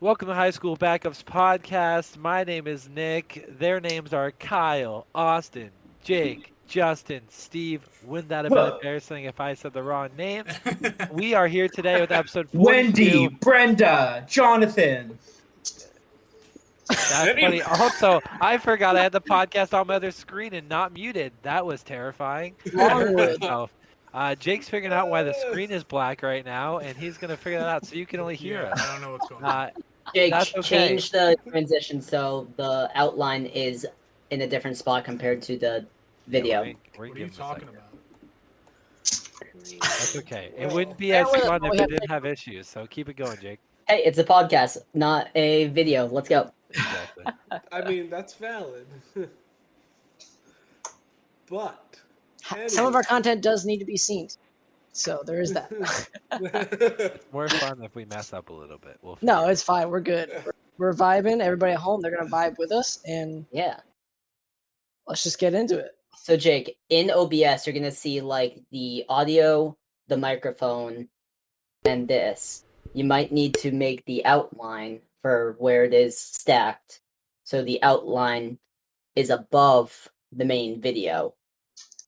Welcome to High School Backups Podcast. My name is Nick. Their names are Kyle, Austin, Jake, Justin, Steve. Wouldn't that have been embarrassing if I said the wrong name? We are here today with episode 42. Wendy, Brenda, Jonathan. That's funny. Also, I forgot I had the podcast on my other screen and not muted. That was terrifying. I hurt. Uh, Jake's figuring out why the screen is black right now, and he's gonna figure that out so you can only hear Yeah, us. I don't know what's going on. Uh, Jake, okay. change the transition so the outline is in a different spot compared to the video. yeah, we're- we're what are you giving this a talking about? That's okay. It wouldn't be as fun if we it didn't have issues. So keep it going, Jake. Hey, it's a podcast, not a video. Let's go. Exactly. I mean, that's valid. but Some of our content does need to be seen. So there is that. that. More fun if we mess up a little bit. We'll no, it's fine. We're good. We're, we're vibing. Everybody at home, they're gonna vibe with us, and Yeah. let's just get into it. So, Jake, in OBS, you're going to see like the audio, the microphone, and this. You might need to make the outline for where it is stacked. So the outline is above the main video.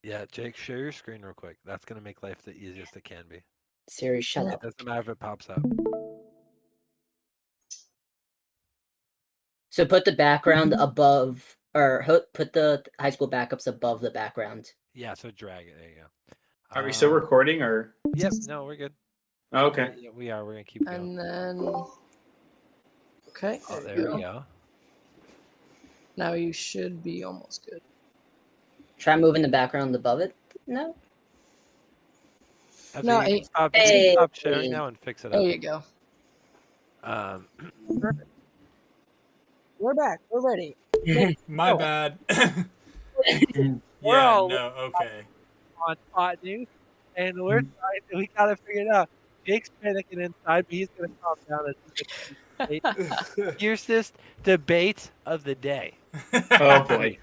Yeah, Jake, share your screen real quick. That's gonna make life the easiest it can be. Siri, shut Yeah. up. Doesn't matter if it pops up. So put the background above, or ho- put the high school backups above the background. Yeah, so drag it. There you go. Are we still Um, recording or? Yep. No, we're good. Oh, okay. Yeah, we are. We're gonna keep going. And then, okay, Oh, there, there we we go. go. Now you should be almost good. Try moving the background above it. No. Have No, you it- stop, you can Hey. stop sharing now and fix it There you go. Um, We're back. We're ready. My Oh. bad. Yeah, no, okay. on Hot News, and we're trying. We gotta figure it out. Jake's panicking inside, but he's gonna calm down. as he the. Fiercest debate of the day. Oh boy.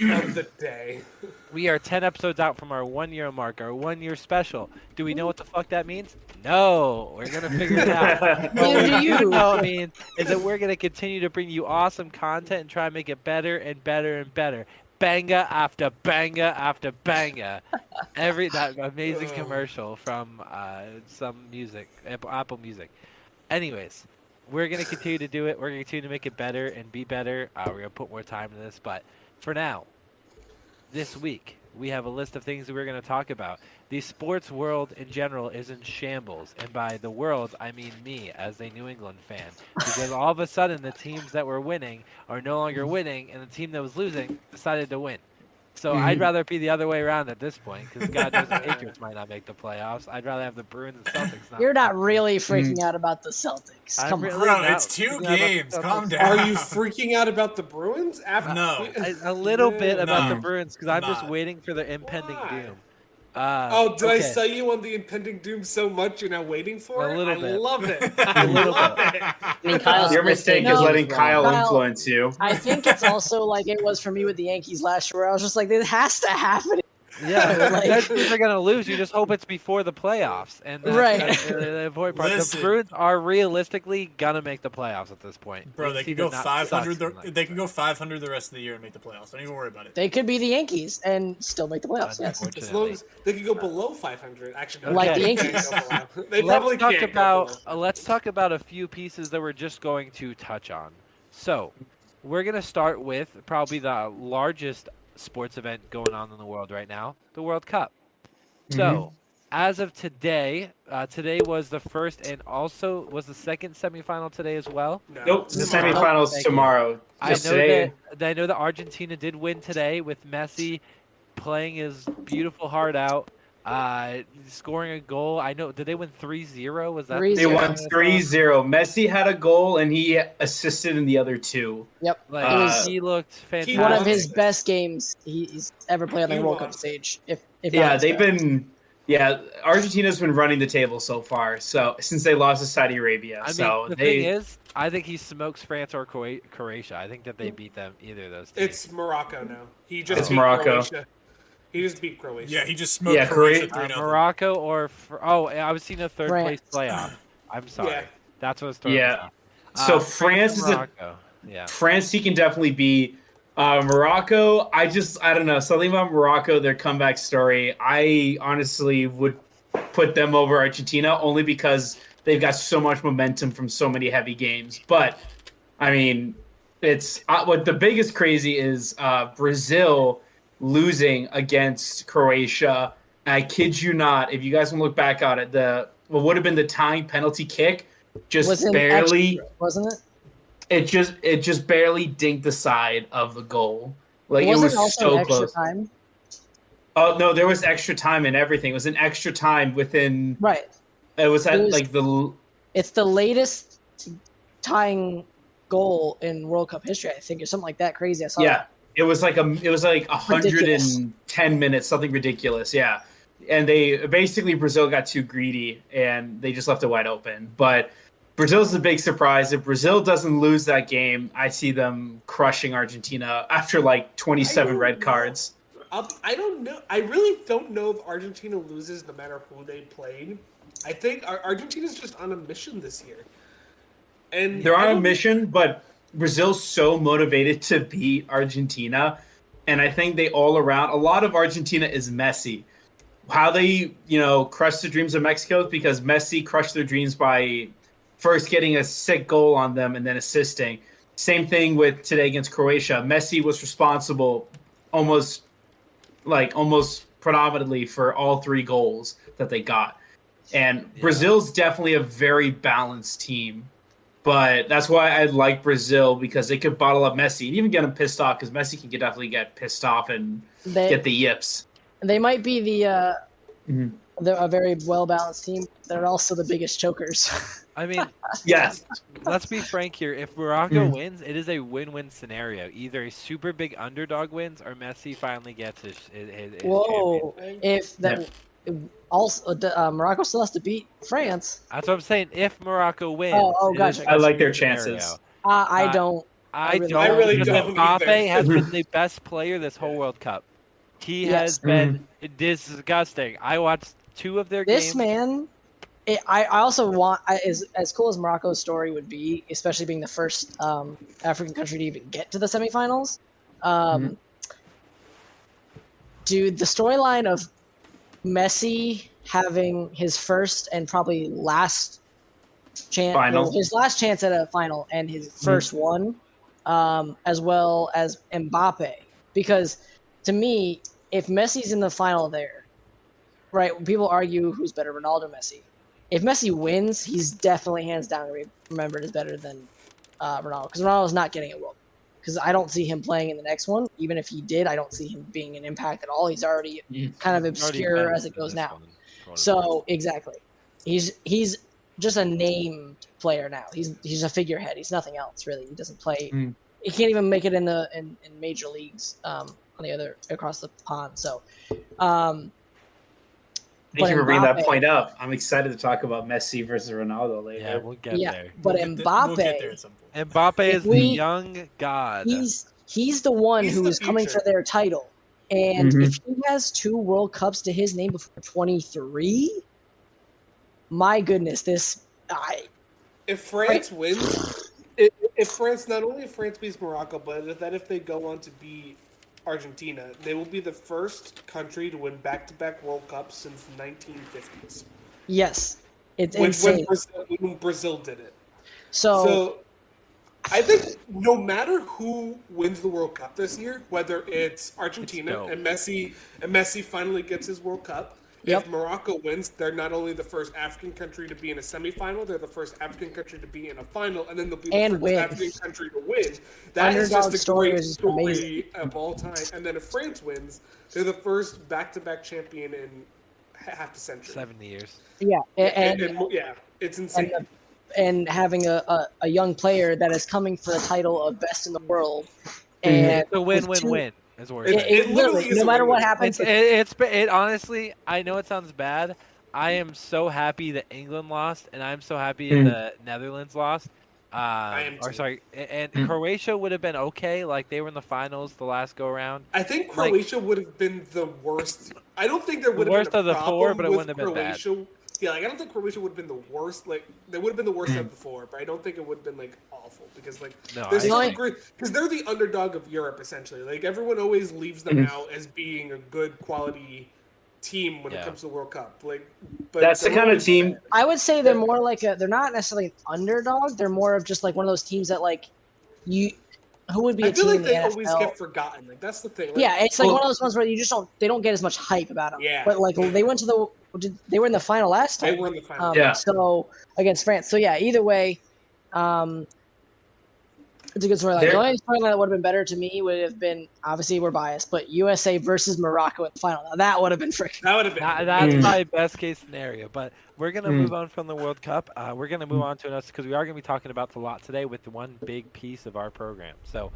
Of the day. We are 10 episodes out from our one year mark, our one year special. Do we know what the fuck that means? No. We're going to figure it out. What do do you. know it means is that we're going to continue to bring you awesome content and try and make it better and better and better. Banga after banga after banga. Every that amazing commercial from uh, some music, Apple Apple Music. Anyways, we're gonna continue to do it. We're gonna continue to make it better and be better. Uh, we're gonna put more time into this, but for now, this week we have a list of things that we're going to talk about. The sports world in general is in shambles, and by the world I mean me as a New England fan, because all of a sudden the teams that were winning are no longer winning, and the team that was losing decided to win. So I'd Mhm. rather be the other way around at this point, because God knows the Patriots might not make the playoffs. I'd rather have the Bruins and Celtics. Not You're not really freaking out about the Celtics. I'm Come really on. Bro, it's two freaking out about the games. Calm Celtics. down. Are you freaking out about the Bruins? After No. A, a little bit about the Bruins, because I'm just waiting for the impending Why? doom. Uh, Oh, did I sell you on the impending doom so much you're now waiting for A it? little I bit. love it. A I little love bit. it. I mean, Kyle's Your mistake to is you letting as well. Kyle Kyle- influence you. I think it's also like it was for me with the Yankees last year, where I was just like, it has to happen. Yeah, Like- that teams are gonna lose. You just hope it's before the playoffs, and that's, Right. that's the, the important part. The Bruins are realistically gonna make the playoffs at this point. Bro, This they could go 500. The, like, they could go 500 the rest of the year and make the playoffs. Don't even worry about it. They could be the Yankees and still make the playoffs. Yes. As long as they could go below 500. Actually, no, Like they the Yankees. go below. They let's probably talk can't go about below. uh, let's talk about a few pieces that we're just going to touch on. So, we're gonna start with probably the largest sports event going on in the world right now, the World Cup. So, as of today, uh, today was the first and also was the second semifinal today as well. No. Nope, the Tomorrow. semifinals Thank tomorrow. I know today. that I know that Argentina did win today with Messi playing his beautiful heart out, uh, scoring a goal. I know. Did they win 3-0? Was that 3-0. They score won I 3-0. Messi had a goal and he assisted in the other two. Yep. Like It was- he looked fantastic. One of his best games he's ever played on the He World Cup stage. If, if Yeah, they've best. been yeah, Argentina's been running the table so far. So since they lost to Saudi Arabia. I mean, so the they thing is, I think he smokes France or Croatia. I think that they beat them either of those. Teams. It's Morocco now. He just It's beat Morocco. Croatia. He just beat Croatia. Yeah, he just smoked Yeah, Croatia Croatia- uh, Morocco or fr- oh, I was seeing a third place France. playoff. I'm sorry. Yeah. That's what's throwing Yeah. me. So Uh, France and is a yeah. France, he can definitely be. Uh, Morocco, I just I don't know something about Morocco, their comeback story. I honestly would put them over Argentina only because they've got so much momentum from so many heavy games. But I mean, it's uh, what the biggest crazy is uh, Brazil losing against Croatia. I kid you not. If you guys to look back on it, the what would have been the tying penalty kick just Wasn't barely extra, wasn't it? it just it just barely dinked the side of the goal. Like wasn't it was also so close. time. Oh no, there was extra time and everything. It was an extra time within. Right. It was at It was- like the It's the latest tying goal in World Cup history, I think, or something like that. Crazy. I saw yeah. that. It was like a it was like a hundred Ridiculous. minutes, something ridiculous. Yeah, and they basically Brazil got too greedy and they just left it wide open. But Brazil's the big surprise. If Brazil doesn't lose that game, I see them crushing Argentina after like twenty seven red know. cards. Um, I'll, don't know. I really don't know if Argentina loses no matter who they played. I think Ar- Argentina's just on a mission this year. And They're on a mission, but Brazil's so motivated to beat Argentina, and I think they all around. A lot of Argentina is Messi. How they, you know, crushed the dreams of Mexico is because Messi crushed their dreams by first getting a sick goal on them and then assisting. Same thing with today against Croatia. Messi was responsible almost like almost predominantly for all three goals that they got. And Yeah. Brazil's definitely a very balanced team. But that's why I like Brazil because they could bottle up Messi and even get him pissed off because Messi can get, definitely get pissed off and They get the yips. they might be the uh, Mhm. they're a very well balanced team. They're also the biggest chokers. I mean, Yes. let's be frank here. If Morocco Mm. wins, it is a win-win scenario. Either a super big underdog wins, or Messi finally gets his. his, his his Whoa! champion. If that also uh, Morocco still has to beat France. That's what I'm saying. If Morocco wins, Oh, oh, it is gotcha. a I like their chances. Uh, I Uh, don't. I, really- don't. I really because don't Mbappe has been the best player this whole World Cup. He Yes. has been disgusting. I watched two of their games. This games. man, it, I, I also want I, as as cool as Morocco's story would be, especially being the first um, African country to even get to the semifinals. Um, Dude, the storyline of Messi having his first and probably last chance, Final. his last chance at a final and his 1st one, um, as well as Mbappe, because to me, if Messi's in the final there, right? People argue who's better, Ronaldo, or Messi. If Messi wins, he's definitely hands down remembered as better than uh, Ronaldo because Ronaldo's not getting a World. Because I don't see him playing in the next one. Even if he did, I don't see him being an impact at all. He's already kind of obscure as it goes now. one, for what it's So exactly, he's he's just a named player now. He's he's a figurehead. He's nothing else really. He doesn't play. Mm. He can't even make it in the in, in major leagues um, on the other across the pond. So, um, Thank But you for bringing that point up. I'm excited to talk about Messi versus Ronaldo later. Yeah, we'll get yeah, there. but We'll get the- Mbappe, we'll get there at some point. Mbappe is we- the young god. he's he's the one He's who the is coming for their title. And Mhm. if he has two World Cups to his name before 23, my goodness, this I If France wins, if, if France not only if France beats Morocco, but that if they go on to beat Argentina, they will be the first country to win back-to-back World Cups since the 1950s. yes, it's When, insane. when, Brazil, when Brazil did it. so, So I think no matter who wins the World Cup this year, whether it's Argentina dope. and Messi and Messi finally gets his World Cup, Yep. if Morocco wins, they're not only the first African country to be in a semifinal, they're the first African country to be in a final, and then they'll be the And first win. African country to win. That is Underdog just a story great is story amazing. of all time. And then if France wins, they're the first back-to-back champion in half a century. Seventy years. yeah, a- And, and and- yeah, it's insane. the, and having a, a, a young player that is coming for the title of best in the world, Mhm. and It's a with win-win-win. Is what It- It, it, it literally literally, no matter what happens, It's, it, it's it honestly. I know it sounds bad. I am so happy that England lost, and I'm so happy Mm. that the Netherlands lost. Um, am too. or sorry, and Mm. Croatia would have been okay. Like they were in the finals the last go around. I think Like- Croatia would have been the worst. I don't think there The would have worst been a of the four, but it wouldn't have been bad. Croatia Yeah, like I don't think Croatia would have been the worst. Like they would have been the worst Mm. of before, but I don't think it would have been like awful because like No, they're I still because they're the underdog of Europe essentially. Like everyone always leaves them Mhm. out as being a good quality team when Yeah. it comes to the World Cup. Like, but That's the kind of team- bad. I would say they're more like a. They're not necessarily an underdog. They're more of just like one of those teams that like you. Who would be a I feel team like in the they NFL? always get forgotten. Like that's the thing. Like, yeah, it's like Well- one of those ones where you just don't. They don't get as much hype about them. Yeah. But like they went to the. Did- They were in the final last they time. were in the final. Um, Yeah. So against France. So yeah, either way, um, it's a good storyline. There- The only storyline that would have been better to me would have been obviously we're biased, but USA versus Morocco in the final. Now that would have been freaking. that would have been. That, that's Mm. my best case scenario. But we're gonna Mm. move on from the World Cup. Uh, we're gonna move on to another because we are gonna be talking about the lot today with one big piece of our program. So,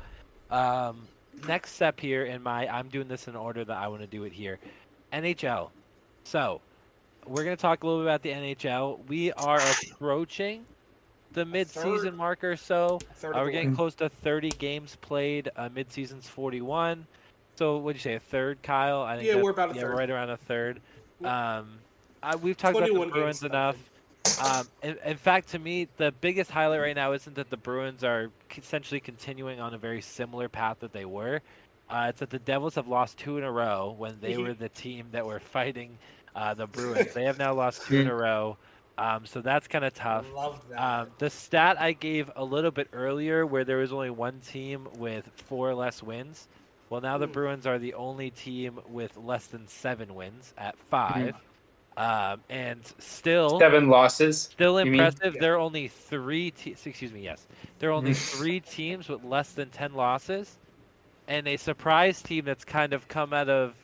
um, next step here in my, I'm doing this in order that I want to do it here. NHL. So, we're gonna talk a little bit about the NHL. We are approaching the mid-season mark or so. Uh, we're getting close to 30 games played. Uh, mid-season's 41. So what'd you say? A third, Kyle? I think Yeah, we're about a yeah, third. we're right around a third. Um, I, we've talked about the 21 games Bruins enough. Um, in, in fact, to me, the biggest highlight right now isn't that the Bruins are essentially continuing on a very similar path that they were. Uh, it's that the Devils have lost two in a row when they were the team that were fighting uh, the Bruins. they have now lost two in a row. Um, so that's kind of tough. Love that. Um, the stat I gave a little bit earlier, where there was only one team with four less wins, well, now the Hmm. Bruins are the only team with less than seven wins at five, um, and still, Seven losses. still impressive. Yeah. There are only three. Te- excuse me. Yes, there are only three teams with less than ten losses, and a surprise team that's kind of come out of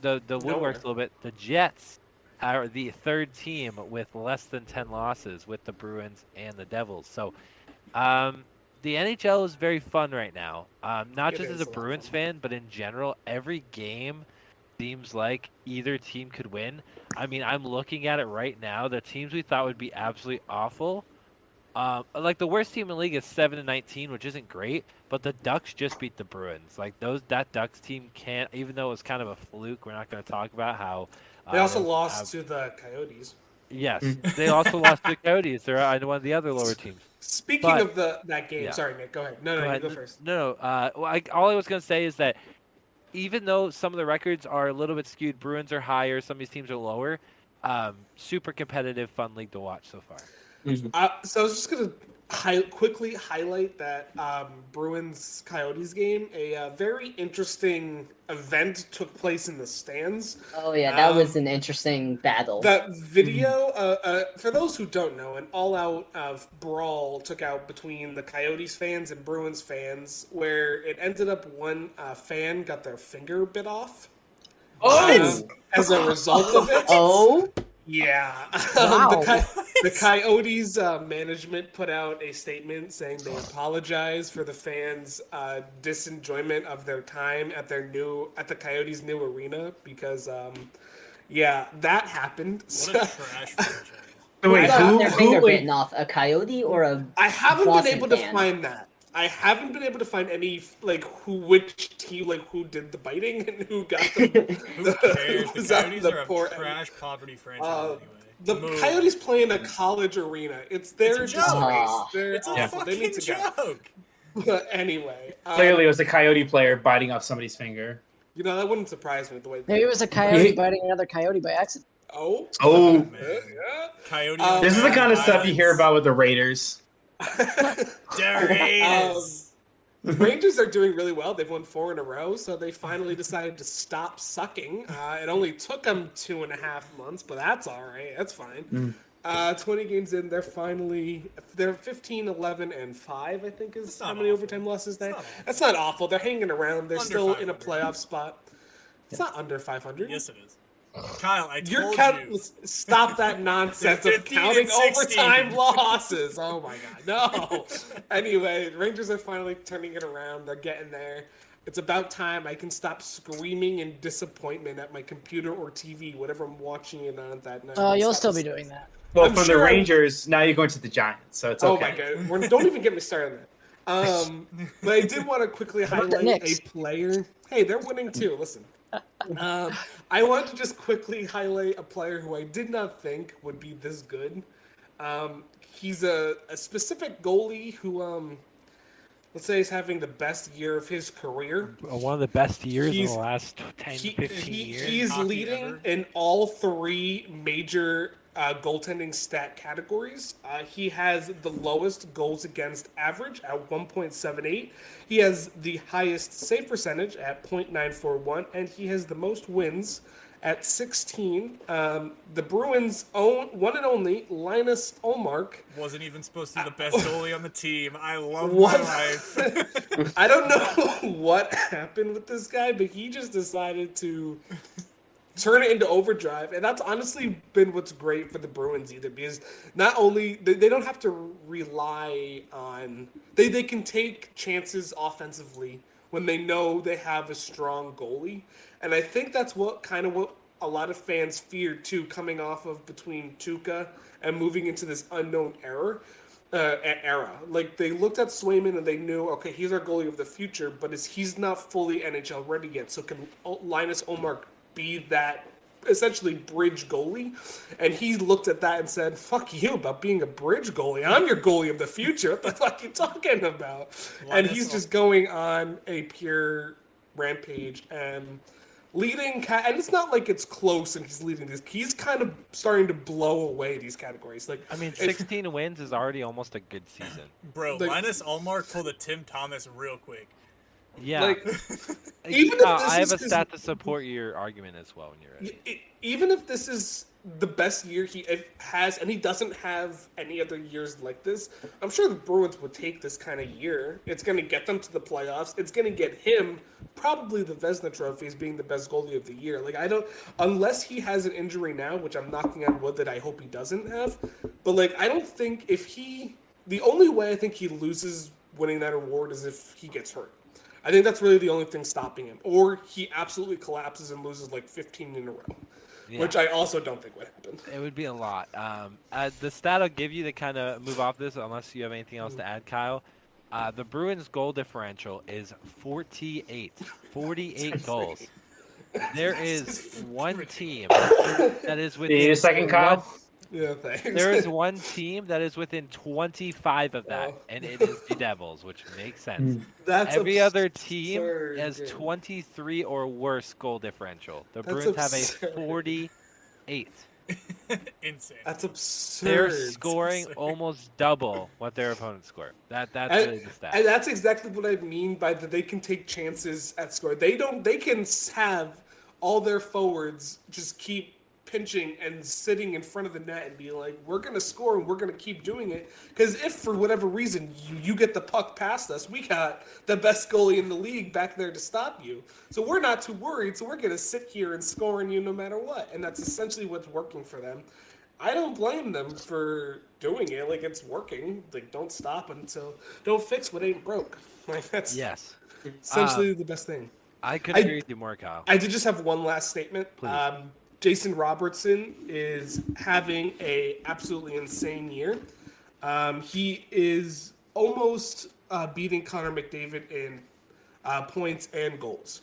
the the Nowhere. woodworks a little bit. The Jets are the third team with less than 10 losses with the Bruins and the Devils. So um, the NHL is very fun right now. Um, not It just as a a lot of Bruins fan, but in general, every game seems like either team could win. I mean, I'm looking at it right now. The teams we thought would be absolutely awful. Um, like the worst team in the league is seven and nineteen, which isn't great. But the Ducks just beat the Bruins. Like those, that Ducks team can't. Even though it was kind of a fluke, we're not going to talk about how. they uh, also lost uh, to the Coyotes. Yes, Mm. they also lost to the Coyotes. They're on one of the other lower teams. Speaking But- of the that game, Yeah. sorry Nick, go ahead. No, no, Go you ahead. go N- first. No, no. Uh, well, I, all I was going to say is that even though some of the records are a little bit skewed, Bruins are higher, some of these teams are lower. Um, super competitive, fun league to watch so far. Uh, so I was just gonna hi- quickly highlight that um, Bruins Coyotes game. A uh, very interesting event took place in the stands. Oh yeah, that Um, was an interesting battle. That video, uh, uh, for those who don't know, an all-out uh, brawl took out between the Coyotes fans and Bruins fans, where it ended up one uh, fan got their finger bit off. Oh! As a result of it. oh, Yeah. Wow. Um, the, Coy- the Coyotes uh, management put out a statement saying they apologize for the fans' uh, disenjoyment of their time at their new at the Coyotes' new arena because, um, yeah, that happened. What a trash franchise. Wait, I got who? their finger who wait, bitten off. A coyote or a I haven't Boston been able to find that. I haven't been able to find any like who which team like who did the biting and who got the. Who cares? The was Coyotes the are a poor- trash poverty franchise Uh, anyway. The Move. Coyotes play in a college arena. It's their It's a joke. disgrace. Ah. They're It's a awful. They fucking need to go. joke. But anyway, um, Clearly, it was a coyote player biting off somebody's finger. you know that wouldn't surprise me the way. Maybe it was a coyote biting another coyote by accident. Oh, Oh, Man. yeah. Coyote. Um, this is the kind of stuff you hear about with the Raiders. Darius. The Rangers are doing really well. They've won four in a row, so they finally decided to stop sucking. Uh, it only took them two and a half months, but that's all right. That's fine. Mm. Uh, 20 games in, they're finally they're 15, 11, and five. I think is That's how many awful. overtime losses they. That's not awful. That's not awful. They're hanging around. They're Under still in a playoff spot. It's not under 500. yes, it is. Kyle, I told You're count- you. stop that nonsense of counting overtime losses. Oh my god, no. anyway, Rangers are finally turning it around. They're getting there. It's about time I can stop screaming in disappointment at my computer or TV, whatever I'm watching it on that night. Oh, you'll still be doing that. Well, I'm from sure the I- Rangers, now you're going to the Giants, so it's Oh okay. my god! We're, don't even get me started on that. Um, but I did want to quickly highlight a player. Hey, they're winning too. Listen, um, I want to just quickly highlight a player who I did not think would be this good. Um, he's a, a specific goalie who, um, let's say, is having the best year of his career. One of the best years in the last 10, He, 15 he, years. He's leading ever. in all three major uh, goaltending stat categories. Uh, he has the lowest goals against average at 1.78. He has the highest save percentage at 0.941, and he has the most wins at 16. Um, the Bruins' own one and only Linus Ullmark Wasn't even supposed to be the best goalie on the team. I love What? my life. I don't know what happened with this guy, but he just decided to turn it into overdrive, and that's honestly been what's great for the Bruins either because not only they, they don't have to rely on they they can take chances offensively when they know they have a strong goalie, and I think that's what kind of what a lot of fans feared too, coming off of between Tuukka and moving into this unknown era uh, era. Like they looked at Swayman and they knew, okay, he's our goalie of the future, but is he's not fully NHL ready yet. So can Linus Ullmark be that essentially bridge goalie? And he looked at that and said, "Fuck you about being a bridge goalie. I'm your goalie of the future. What the fuck you talking about?" and he's Ol- just going on a pure rampage and leading ca- and it's not like it's close and he's leading this he's kind of starting to blow away these categories like I mean, 16 wins is already almost a good season. Bro, Like- Linus Ullmark pulled a Tim Thomas real quick. Yeah. like even if uh, I have is a his- stat to support your argument as well when you're ready. even if this is the best year he has and he doesn't have any other years like this i'm sure the bruins would take this kind of year it's going to get them to the playoffs it's going to get him probably the vezina trophy as being the best goalie of the year like i don't unless he has an injury now which i'm knocking on wood that i hope he doesn't have but like i don't think if he the only way i think he loses winning that award is if he gets hurt I think that's really the only thing stopping him. Or he absolutely collapses and loses like 15 in a row, Yeah. which I also don't think would happen. It would be a lot. Um, uh, the stat I'll give you to kind of move off this, unless you have anything else to add, Kyle. Uh, the Bruins' goal differential is 48. 48 goals. There is one team that is within. Need a second, one- Kyle? Yeah, thanks. There is one team that is within 25 of that, Oh. and it is the Devils, which makes hmm. sense. that's Every abs- other team absurd, has 23 or worse goal differential. The That's Bruins have a 48. Insane. That's absurd. They're scoring absurd. almost double what their opponents score. That that's And, really the stat. and that's exactly what I mean by that they can take chances at score. They don't. They can have all their forwards just keep pinching and sitting in front of the net and be like, "We're gonna score and we're gonna keep doing it." Because if for whatever reason you you get the puck past us, we got the best goalie in the league back there to stop you. So we're not too worried. So we're gonna sit here and score on you no matter what. And that's essentially what's working for them. I don't blame them for doing it. Like it's working. Like don't stop until don't fix what ain't broke. Like that's yes, essentially the best thing. I could I- agree with you more, Kyle. I did just have one last statement. Please. Um, Jason Robertson is having a absolutely insane year. Um, he is almost uh, beating Connor McDavid in uh, points and goals,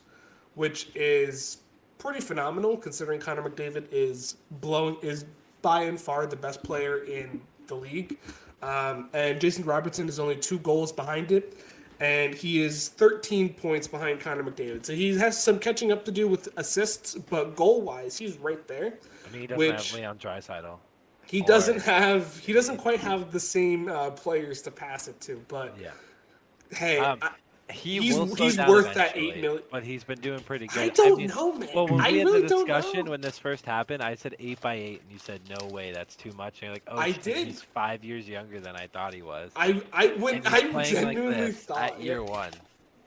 which is pretty phenomenal considering Connor McDavid is blowing is by and far the best player in the league, um, and Jason Robertson is only two goals behind it, and he is 13 points behind Connor McDavid. So he has some catching up to do with assists, but goal wise, he's right there. I mean, he doesn't which- have Leon Draisaitl. He Or- doesn't have he doesn't quite have the same uh, players to pass it to, but Yeah, hey, Um, I, He He's- will he's worth that eight million- but he's been doing pretty good. I don't mean, know, man. Well, when I we had really the discussion when this first happened, I said eight by eight, and you said no way, that's too much. And you're like, oh, I shit, did. He's five years younger than I thought he was. I I when I genuinely like thought at year yeah, one.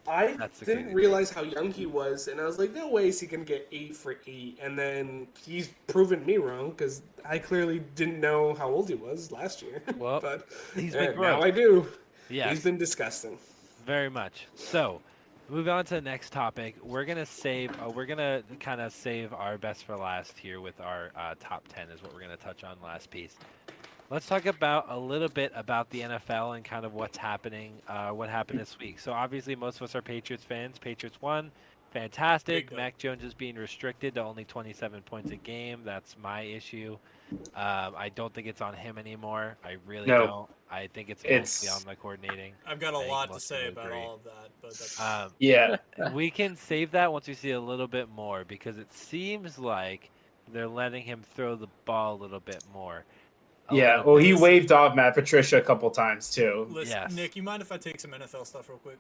I didn't realize how young he was, and I was like, no way is he gonna get eight for eight. And then he's proven me wrong because I clearly didn't know how old he was last year. Well, but he's eh, been now. I do. Yes. He's been disgusting. Very much. So, move on to the next topic, we're gonna save. Uh, we're gonna kind of save our best for last here with our uh, top ten is what we're gonna touch on last piece. Let's talk about a little bit about the NFL and kind of what's happening, uh, what happened this week. So obviously, most of us are Patriots fans. Patriots won, fantastic. Mac Jones is being restricted to only 27 points a game. That's my issue. Um, I don't think it's on him anymore. I really No. don't. I think it's mostly It's- on the coordinating. I've got a I think lot to say about agree. all of that, but that's Um, Yeah. we can save that once we see a little bit more because it seems like they're letting him throw the ball a little bit more. A Yeah. Well, bit. he waved off Matt Patricia a couple times too. Listen, Yes. Nick, you mind if I take some NFL stuff real quick?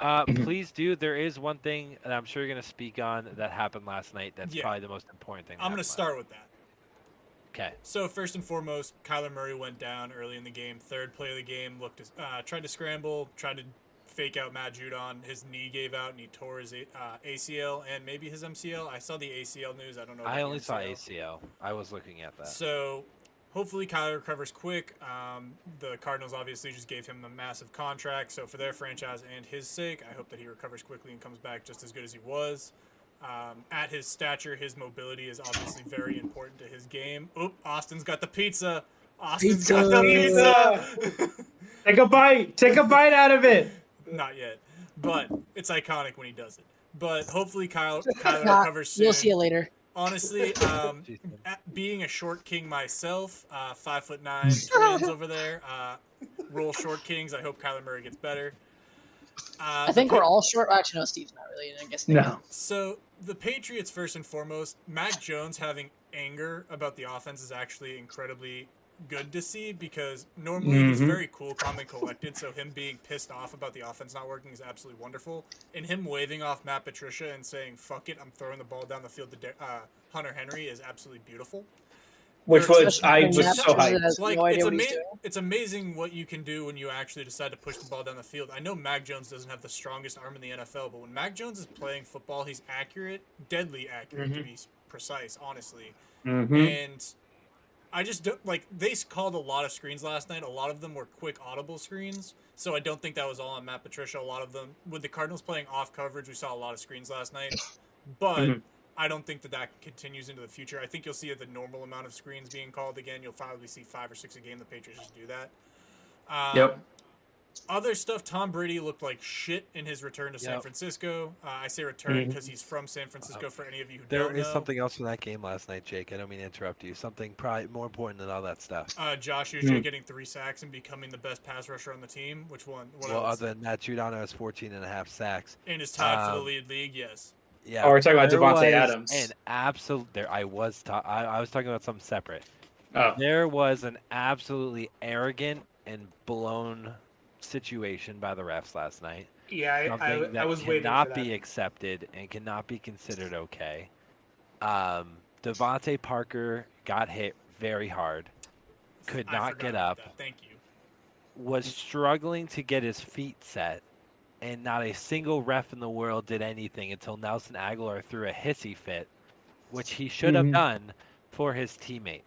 Uh, Mhm. please do. There is one thing that I'm sure you're going to speak on that happened last night. That's Yeah. probably the most important thing. I'm going to start with that. Okay. So first and foremost, Kyler Murray went down early in the game. Third play of the game, looked uh, tried to scramble, tried to fake out Matt Judon. His knee gave out, and he tore his uh, ACL and maybe his MCL. I saw the ACL news. I don't know. I only saw ACL. I was looking at that. So hopefully Kyler recovers quick. Um, the Cardinals obviously just gave him a massive contract. So for their franchise and his sake, I hope that he recovers quickly and comes back just as good as he was. Um, at his stature, his mobility is obviously very important to his game. Oop, Austin's got the pizza. Austin's got the pizza. Take a bite. Take a bite out of it. Not yet, but it's iconic when he does it. But hopefully Kyle, Kyler Nah, recovers soon. You'll see it later. Honestly, um, being a short king myself, uh, five foot nine twins over there, uh, roll short kings. I hope Kyler Murray gets better. Uh, I think the we're all short. Actually, no, Steve's not really. I guess No. So the Patriots, first and foremost, Mac Jones having anger about the offense is actually incredibly good to see because normally he's Mhm. very cool, calm, and collected. So him being pissed off about the offense not working is absolutely wonderful. And him waving off Matt Patricia and saying "fuck it, I'm throwing the ball down the field to De- uh, Hunter Henry" is absolutely beautiful. Which was I Especially was so Matt Patricia hyped. has like no it's, ama- it's amazing what you can do when you actually decide to push the ball down the field. I know Mac Jones doesn't have the strongest arm in the NFL, but when Mac Jones is playing football, he's accurate, deadly accurate to Mhm. be precise, honestly. Mhm. And I just don't like they called a lot of screens last night. A lot of them were quick audible screens. So I don't think that was all on Matt Patricia. A lot of them with the Cardinals playing off coverage, we saw a lot of screens last night. But Mhm. I don't think that that continues into the future. I think you'll see the normal amount of screens being called again. You'll probably see five or six a game. The Patriots just do that. Um, Yep. Other stuff. Tom Brady looked like shit in his return to San Francisco. Uh, I say return because he's from San Francisco. For any of you who There don't is know, something else from that game last night, Jake. I don't mean to interrupt you. Something probably more important than all that stuff. uh, Josh Uche Hmm. getting three sacks and becoming the best pass rusher on the team. Which one? What well, else? other than that, Judano has 14 and a half sacks. and is tied for the um, lead league. Yes. Yeah. Oh, we're talking about there Davante was Adams. An absolute. There, I was. Ta- I, I was talking about something separate. Oh. There was an absolutely arrogant and blown situation by the refs last night. Yeah, Something I, I, that I was waiting cannot for that. be accepted and cannot be considered okay. Um, DeVante Parker got hit very hard. Could not get up. that. Thank you. was struggling to get his feet set, and not a single ref in the world did anything until Nelson Agholor threw a hissy fit, which he should have Mhm. done for his teammate.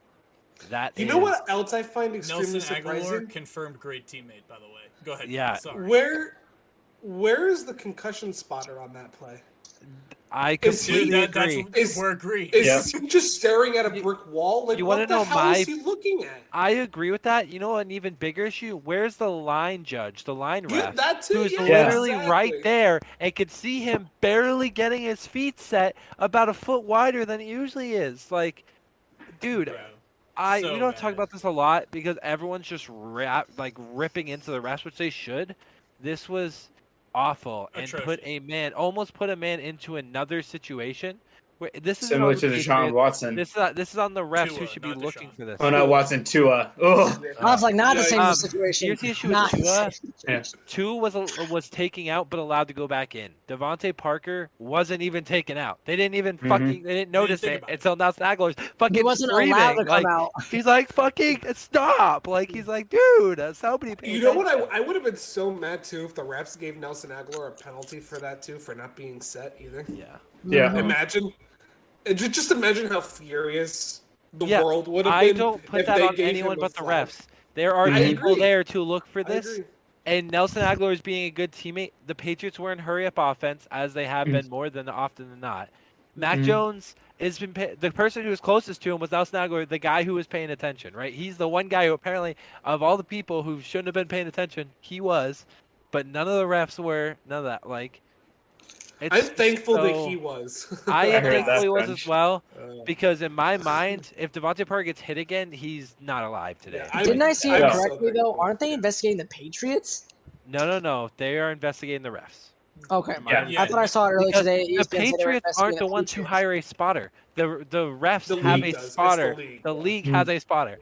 That You know what else I find extremely Nelson Agholor confirmed great teammate. By the way, go ahead. Yeah. Sorry. Where, where is the concussion spotter on that play? I Is he- completely Dude, that, that's Is- agree. we're agreed. Is Yeah. he just staring at a brick wall? Like, you what wanna the know hell my- is he looking at? I agree with that. You know, an even bigger issue. Where's the line judge, the line Yeah, ref, that too. who's yeah, literally exactly. right there and could see him barely getting his feet set about a foot wider than it usually is? Like, dude, Bro. I So we don't talk about this a lot because everyone's just rap, like ripping into the refs, which they should. This was awful and put a man almost put a man into another situation. Where, this is Similar to Deshaun Watson. This is this is on the refs who should be not looking Deshaun. for this. Oh no, Watson Tua. Ugh. I was like, not the same um, situation. here's the issue with not the Tua. Yeah. situation. Tua was was taking out but allowed to go back in. DeVante Parker wasn't even taken out. They didn't even Mhm. fucking they didn't notice think it about it. until Nelson Agholor's fucking He wasn't screaming. allowed to come like, out. He's like fucking stop. Like he's like, dude, uh, somebody. pay You know what? I, I would have been so mad too if the refs gave Nelson Agholor a penalty for that too, for not being set either. Yeah. Yeah. Imagine, and ju- just imagine how furious the Yeah, world would have I been. I don't put if that they on anyone him a but the flag. refs. There are I people agree. there to look for this. And Nelson Agholor is being a good teammate. The Patriots were in hurry up offense as they have been more than often than not. Mac Mhm. Jones has been pay- the person who was closest to him was Nelson Agholor, the guy who was paying attention. Right? He's the one guy who apparently, of all the people who shouldn't have been paying attention, he was. But none of the refs were. None of that. Like, It's I'm thankful so- that he was. I I am thankful he was as well Uh, because in my mind, if DeVante Parker gets hit again, he's not alive today. Yeah, I- Didn't I see I'm it so correctly though? Aren't they investigating the Patriots? No, no, no. They are investigating the refs. Okay. Yeah. I thought I saw it earlier Because today. the ESPN said they were Patriots aren't investigating the ones who hire a spotter. The the refs The have a does. It's the spotter. league. The league Mhm. has a spotter.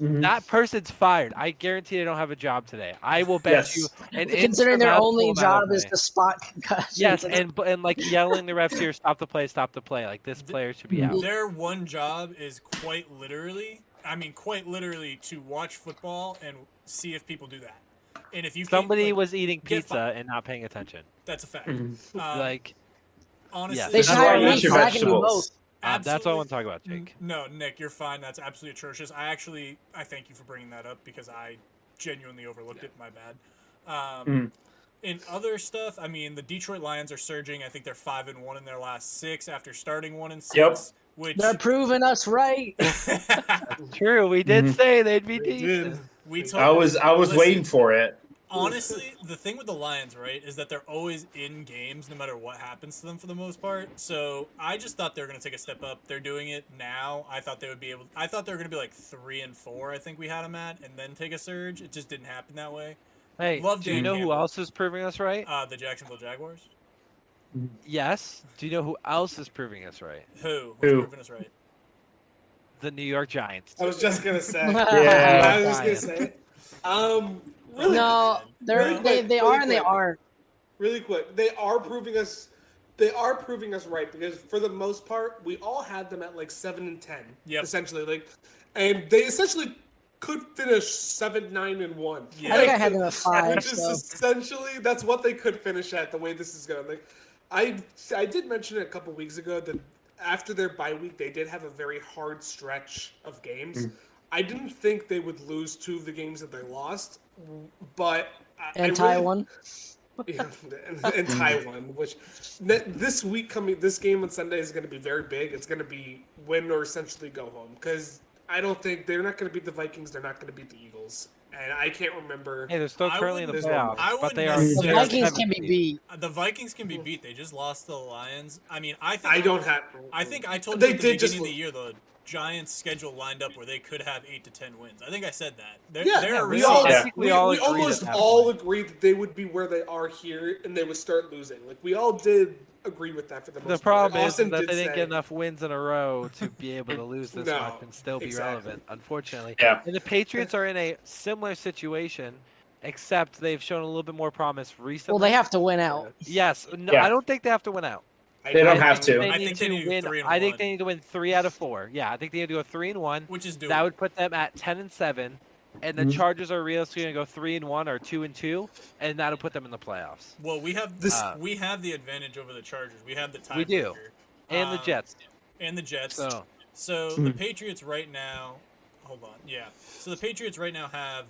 Mhm. That person's fired. I guarantee they don't have a job today. I will bet Yes. you. An Considering their only job is money. to spot concussions. Yes, and and like yelling the refs here, stop the play, stop the play. Like this player should be out. Their one job is quite literally, I mean, quite literally, to watch football and see if people do that. And if you Somebody like, was eating pizza and not paying attention. that's a fact. Mhm. Um, like honestly, yeah. they should hire me eat your I can do both. Vegetables. uh, that's what I want to talk about, Jake. No, Nick, you're fine. That's absolutely atrocious. I actually, I thank you for bringing that up because I genuinely overlooked it. My bad. Um, Mm. In other stuff, I mean, the Detroit Lions are surging. I think they're five and one in their last six after starting one and six. Yep. Which They're proving us right. True, we did Mhm. say they'd be They decent. did. we told I was I was Listen, waiting for it. Honestly, the thing with the Lions, right, is that they're always in games no matter what happens to them for the most part. So I just thought they were going to take a step up. They're doing it now. I thought they would be able. I thought they were going to be like three and four. I think we had them at, and then take a surge. It just didn't happen that way. Hey, Love do you Dan know who else is proving us right? Uh, the Jacksonville Jaguars. Yes. Do you know who else is proving us right? Who? Who's Who? proving us right? The New York Giants. I was just gonna say. Yeah. I was just gonna say. Um, really, no, they're Really they, quick, they really are and they aren't. really quick. They are proving us. They are proving us right because for the most part, we all had them at like seven and ten. Yep. Essentially, like, and they essentially could finish seven, nine, and one. Yeah. I think I had them at five. Which is So. essentially that's what they could finish at the way this is going. Like, I I did mention it a couple weeks ago that after their bye week, they did have a very hard stretch of games. Mm. I didn't think they would lose two of the games that they lost, but I, I And really- Taiwan. yeah, and, and Taiwan, which this week coming, this game on Sunday is going to be very big. It's going to be win or essentially go home because I don't think they're not going to beat the Vikings. They're not going to beat the Eagles, and I can't remember. Hey, they're still currently in the playoffs, I but they wouldn't are. The necessarily- they are Vikings can be beat. The Vikings can be beat. They just lost to the Lions. I mean, I think I don't have. I think I told They you at the did just of the year the Giants' schedule lined up where they could have eight to ten wins. I think I said that. They're, Yeah, they're yeah, we all, Yeah. we, we all we almost all point. agreed that they would be where they are here, and they would start losing. Like we all did agree with that for the most The part. problem is Austin that did they didn't say- get enough wins in a row to be able to lose this No, much and still be exactly. relevant, unfortunately. Yeah. And the Patriots are in a similar situation, except they've shown a little bit more promise recently. Well, they have to win out. Yes. No, Yeah. I don't think they have to win out. I They don't know. have to. They I need think they need to win. three I think one. they need to win three out of four. Yeah, I think they need to go three and one. which is doable. That would put them at ten and seven. And the Mhm. Chargers are realistically going to go three and one or two and two, and that'll put them in the playoffs. well, we have This- this. we have the advantage over the Chargers. We have the time. We do. And the Um, Jets. and the Jets. So So the Patriots right now, hold on, yeah. So the Patriots right now have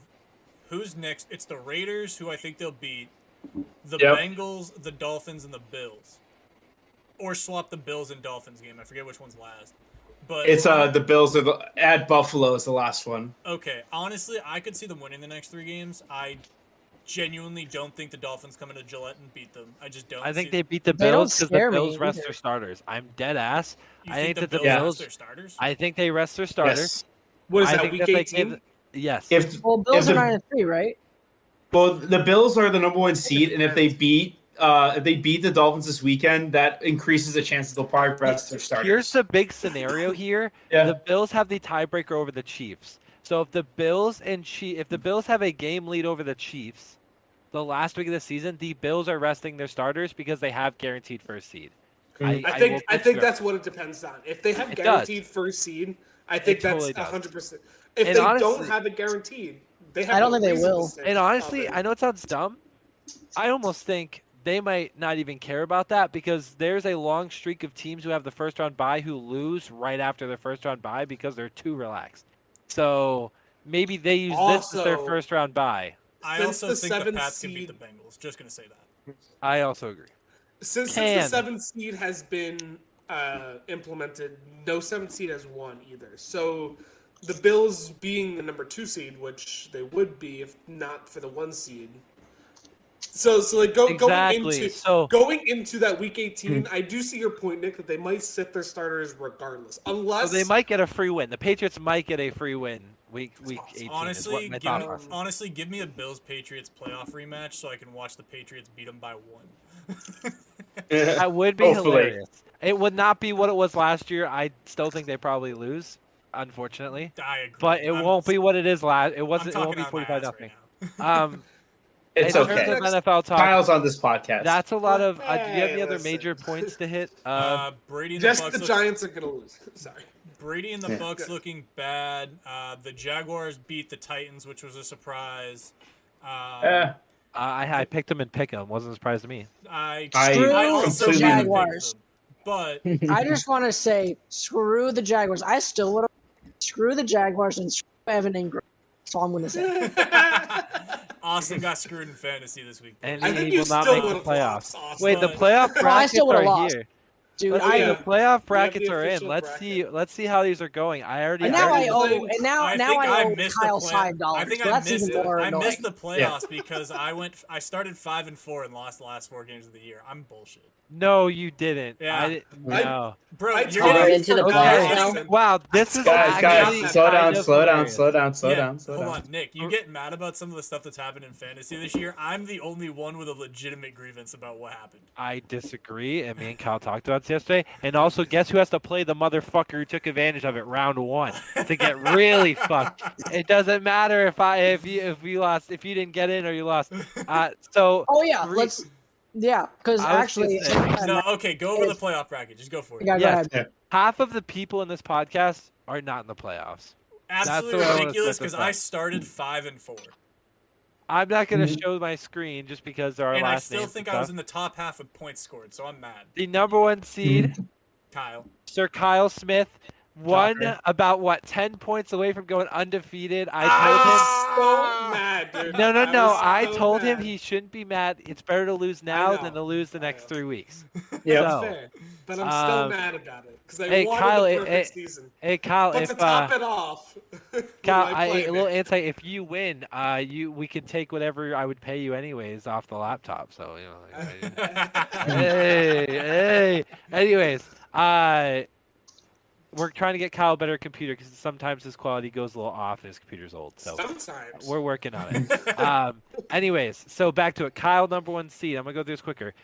who's next? It's the Raiders, who I think they'll beat, the Yep. Bengals, the Dolphins, and the Bills, or swap the Bills and Dolphins game. I forget which one's last. But It's uh the Bills are the at Buffalo is the last one. okay. Honestly, I could see them winning the next three games. I genuinely don't think the Dolphins come into Gillette and beat them. I just don't. I think see- they beat the They Bills because the scare Bills rest either. their starters. I'm dead ass. You I think think the that the Bills rest their starters. I think they rest their starters. Yes. What is I that think week that they eighteen? give- Yes. If Well, Bills If are the- nine and three, right? well the Bills are the number one seed, and if they beat uh if they beat the Dolphins this weekend, that increases the chance that they'll probably rest their starters. Here's the big scenario here. Yeah. The Bills have the tiebreaker over the Chiefs. So if the Bills and Chief, if the Bills have a game lead over the Chiefs, the last week of the season, the Bills are resting their starters because they have guaranteed first seed. Mhm. I think I put think you- that's what it depends on. If they have It does. guaranteed first seed, I think totally that's does. hundred percent. If And they honestly- don't have it guaranteed, they have. I don't no think they will. And honestly. I know it sounds dumb. I almost think they might not even care about that because there's a long streak of teams who have the first round bye who lose right after their first round bye because they're too relaxed. So maybe they use this as their first round bye. I since also the think the seventh Pats can beat the Bengals. Just gonna say that. I also agree. since, since the seventh seed has been uh, implemented, no seventh seed has won either. So the Bills being the number two seed, which they would be if not for the one seed, So, so like go, exactly. going into so going into that week 18, I do see your point, Nick, that they might sit their starters regardless, unless they might get a free win. The Patriots might get a free win week week 18. Honestly, is what my give, thought me- honestly, give me a Bills Patriots playoff rematch so I can watch the Patriots beat them by one. That would be Hopefully. hilarious. It would not be what it was last year. I still think they probably lose, unfortunately. I agree. But it I'm- won't be what it is last. It wasn't. It won't be forty-five nothing. right. Um, It's in okay. terms of NFL talk, Kyle's on this podcast. that's a lot of. Uh, do you have any Hey, other listen. major points to hit? Uh, Uh, Brady and the just Bucks the look- Giants are gonna lose. Sorry. Brady and the Yeah. Bucks looking bad. Uh, the Jaguars beat the Titans, which was a surprise. Um, Eh, I, I picked them and pick them. Wasn't a surprise to me. I, I Screw also the Jaguars. But I just want to say, screw the Jaguars. I still would have screw the Jaguars and screw Evan Engram. That's all I'm going to say. Austin got screwed in fantasy this week. And I he think you will not still make the would've lost, playoffs. Wait, the But- playoff oh, I brackets still would've are lost. here. Dude, Let's see, I the playoff brackets the are in. Let's bracket. see. Let's see how these are going. I already. and I now already I owe and now I now I I owe missed Kyle the five dollars. I think so I that's missed even it. more I missed the playoffs because I went. I started five and four and lost the last four games of the year. I'm bullshit, No, you didn't. Yeah. I didn't. I- No. bro. I you're getting into the playoffs now? Wow, this is guys, guys, slow down, kind of slow down, slow down, slow Yeah, down, slow hold down. on, Nick. You get mad about some of the stuff that's happened in fantasy this year. I'm the only one with a legitimate grievance about what happened. I disagree, and me and Kyle talked about this yesterday. And also, guess who has to play the motherfucker who took advantage of it round one to get really fucked? It doesn't matter if I if you if you lost if you didn't get in or you lost. Uh, so Oh yeah, Three- let's. Yeah, because actually, gonna No, okay, go over the playoff bracket. Just go for it. Yeah, go Yes. ahead. half of the people in this podcast are not in the playoffs. Absolutely the way I wanna ridiculous because I started five and four, I'm not going to Mhm. show my screen just because there are and I still names think I was in the top half of points scored. So I'm mad, the number one seed, Kyle. Sir Kyle Smith, won Shocker. about what ten points away from going undefeated. I I told him. so mad, dude. No, no, no. was I so told him he shouldn't be mad. It's better to lose now than to lose the next three weeks. Yep. So- fair, but I'm still Um, mad about it because I hey, wanted Kyle, the perfect it- season. Hey, Kyle, But if to top uh, it off, Kyle, my I, play, a little man. insight. If you win, uh, you we can take whatever I would pay you anyways off the laptop. So you know. like, hey, hey. Anyways, uh, we're trying to get Kyle a better computer because sometimes his quality goes a little off. and His computer's old, so Sometimes we're working on it. um, anyways, so back to it. Kyle, number one seed. I'm gonna go through this quicker.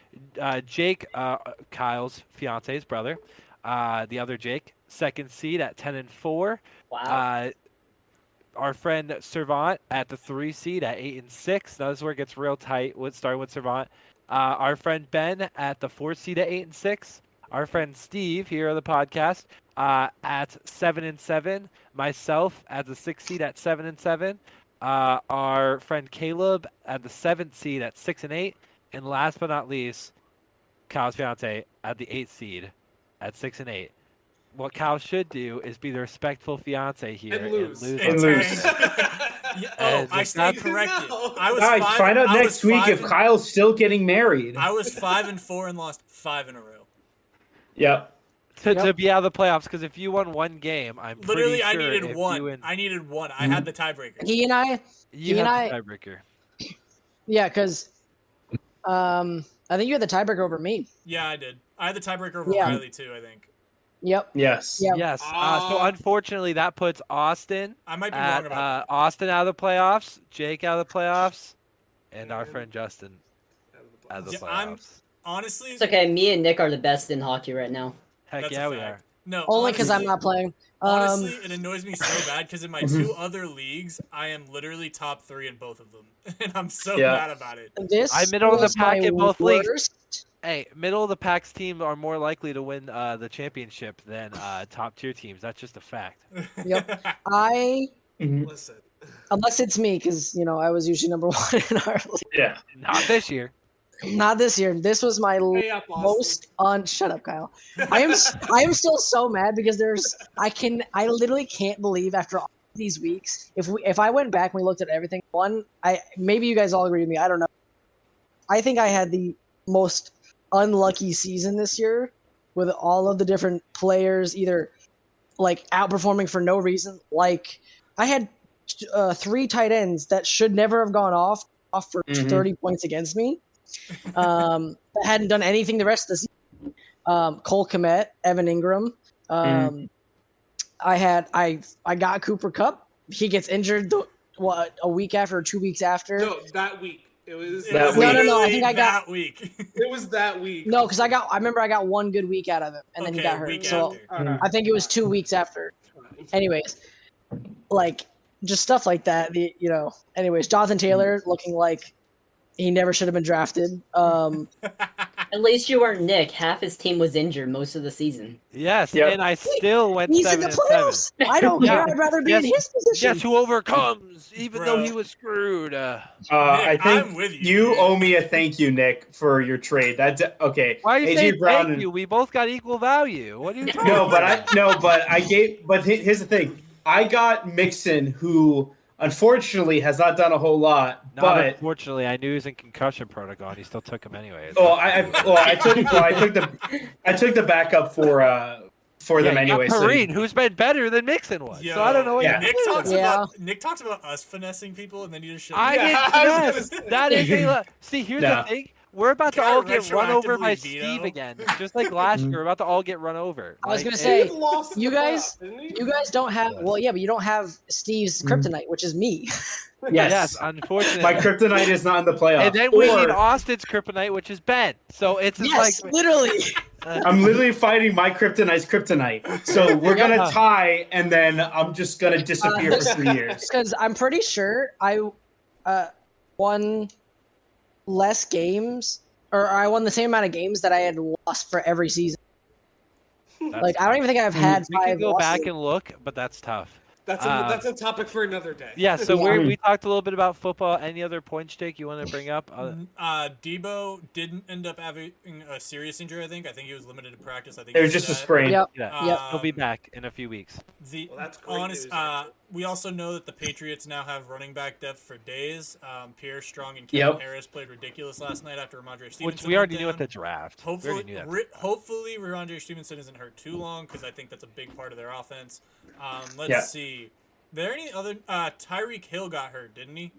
Uh, Jake, uh, Kyle's fiance's brother. Uh, the other Jake, second seed at ten and four. Wow. Uh, our friend Servant at the three seed at eight and six. Now this is where it gets real tight. With starting with Servant. Uh, our friend Ben at the four seed at eight and six. Our friend Steve here on the podcast uh, at seven and seven. Myself at the six seed at seven and seven. Uh, our friend Caleb at the seventh seed at six and eight. And last but not least, Kyle's fiance at the eighth seed at six and eight. What Kyle should do is be the respectful fiance here And lose. on And lose. Yeah, oh, And I it's stand not- corrected. No. I was Guys, five, find out I next week if and- Kyle's still getting married. I was five and four and lost five in a row. Yep. To, to be out of the playoffs because if you won one game, I'm pretty Literally, I sure needed if one. You, win, I needed one. I had the tiebreaker. He and I, you he and have the tiebreaker. yeah, because um, I think you had the tiebreaker over me. Yeah, I did. I had the tiebreaker over Yeah. Riley too. I think Yep. Yes. Yeah. Yes. Uh, so Ah. unfortunately, that puts Austin I might be wrong about uh, Austin out of the playoffs, Jake out of the playoffs, and our friend Justin out of the Yeah, playoffs. I'm- Honestly, it's okay. Me and Nick are the best in hockey right now. Heck that's yeah, we are. No, Only because I'm not playing. Um, Honestly, it annoys me so bad because in my two other leagues, I am literally top three in both of them, and I'm so Yeah. mad about it. this I'm middle of the pack in both leagues. Hey, middle of the pack's team are more likely to win uh, the championship than uh, top tier teams. That's just a fact. Yep. I Mhm. Listen, unless it's me because you know I was usually number one in our league. Yeah. Not this year. Not this year. This was my pay up, most on. Shut up, Kyle. I am. s- I am still so mad because there's. I can. I literally can't believe after all these weeks. If we, if I went back and we looked at everything, one, I maybe you guys all agree with me. I don't know. I think I had the most unlucky season this year with all of the different players either like outperforming for no reason. Like I had uh, three tight ends that should never have gone off off for Mhm. 30 points against me. Um, that hadn't done anything the rest of the season. Um, Cole Kmet, Evan Engram. Um, I had I I got Cooper Kupp. He gets injured the, what a week after or two weeks after. No, that week. It was It That was week. No, no, no, I think I got- that week. It was that week. No, because I got I remember I got one good week out of him, and then he got hurt. So after. Alright, I think it was two weeks after. alright. Anyways, like just stuff like that. The you know. Anyways, Jonathan Taylor looking like he never should have been drafted. Um, At least you weren't Nick. Half his team was injured most of the season. Yes, Yep. and I still went he's in seven the and seven. playoffs. I don't Yeah. care. I'd rather be Yes. in his position. Guess who overcomes, even though Bro. he was screwed. Uh, Uh, I Nick, think I'm with you, you owe me a thank you, Nick, for your trade. That's okay. why are you AJ saying Brown thank and- you? We both got equal value. What are you talking No, but I about? no, but I gave. But he- here's the thing: I got Mixon, who unfortunately has not done a whole lot. Not but unfortunately, I knew he was in concussion protocol, and he still took him anyways. oh, I, I well, I took well, I took the I took the backup for uh for them Yeah, you got anyway. So Perine, who's been better than Mixon was. Yo, so I don't know what Yeah. Nick doing. talks Yeah. about Nick talks about us finessing people, and then you just shut I me Yeah, didn't I was finesse. gonna say. That is a see. Here's No. the thing: we're about to Gotta all get run over by retroactively Steve again, just like last year. We're about to all get run over. I was Like, gonna say, you guys- playoffs. You guys don't have well, yeah, but you don't have Steve's Mhm. kryptonite, which is me. yes, yes, unfortunately. my kryptonite is not in the playoffs. and then we need Austin's kryptonite, which is Ben. So it's yes, like literally. I'm literally fighting my kryptonite's kryptonite. So we're Yeah. gonna tie, and then I'm just gonna disappear for three years. because I'm pretty sure I uh, won less games, or I won the same amount of games that I had lost for every season. that's Like I don't even think I've had we can five go losses. back and look, but that's tough. That's a, Uh, that's a topic for another day. Yeah. So Yeah. we we talked a little bit about football. Any other points, Jake? You want to bring up? Uh, Uh, Deebo didn't end up having a serious injury. I think. I think he was limited to practice. I think It was just a sprain. Yep. yeah. Yep. He'll be Um, back in a few weeks. The Well, that's great honest. news, uh, actually. We also know that the Patriots now have running back depth for days. Um, Pierre Strong and Kevin Yep. Harris played ridiculous last night after Rhamondre Stevenson. Which we already knew down. at the draft. Hopefully, knew that. ri- hopefully, Rhamondre Stevenson isn't hurt too long because I think that's a big part of their offense. Um, let's see. There any other? Uh, Tyreek Hill got hurt, didn't he?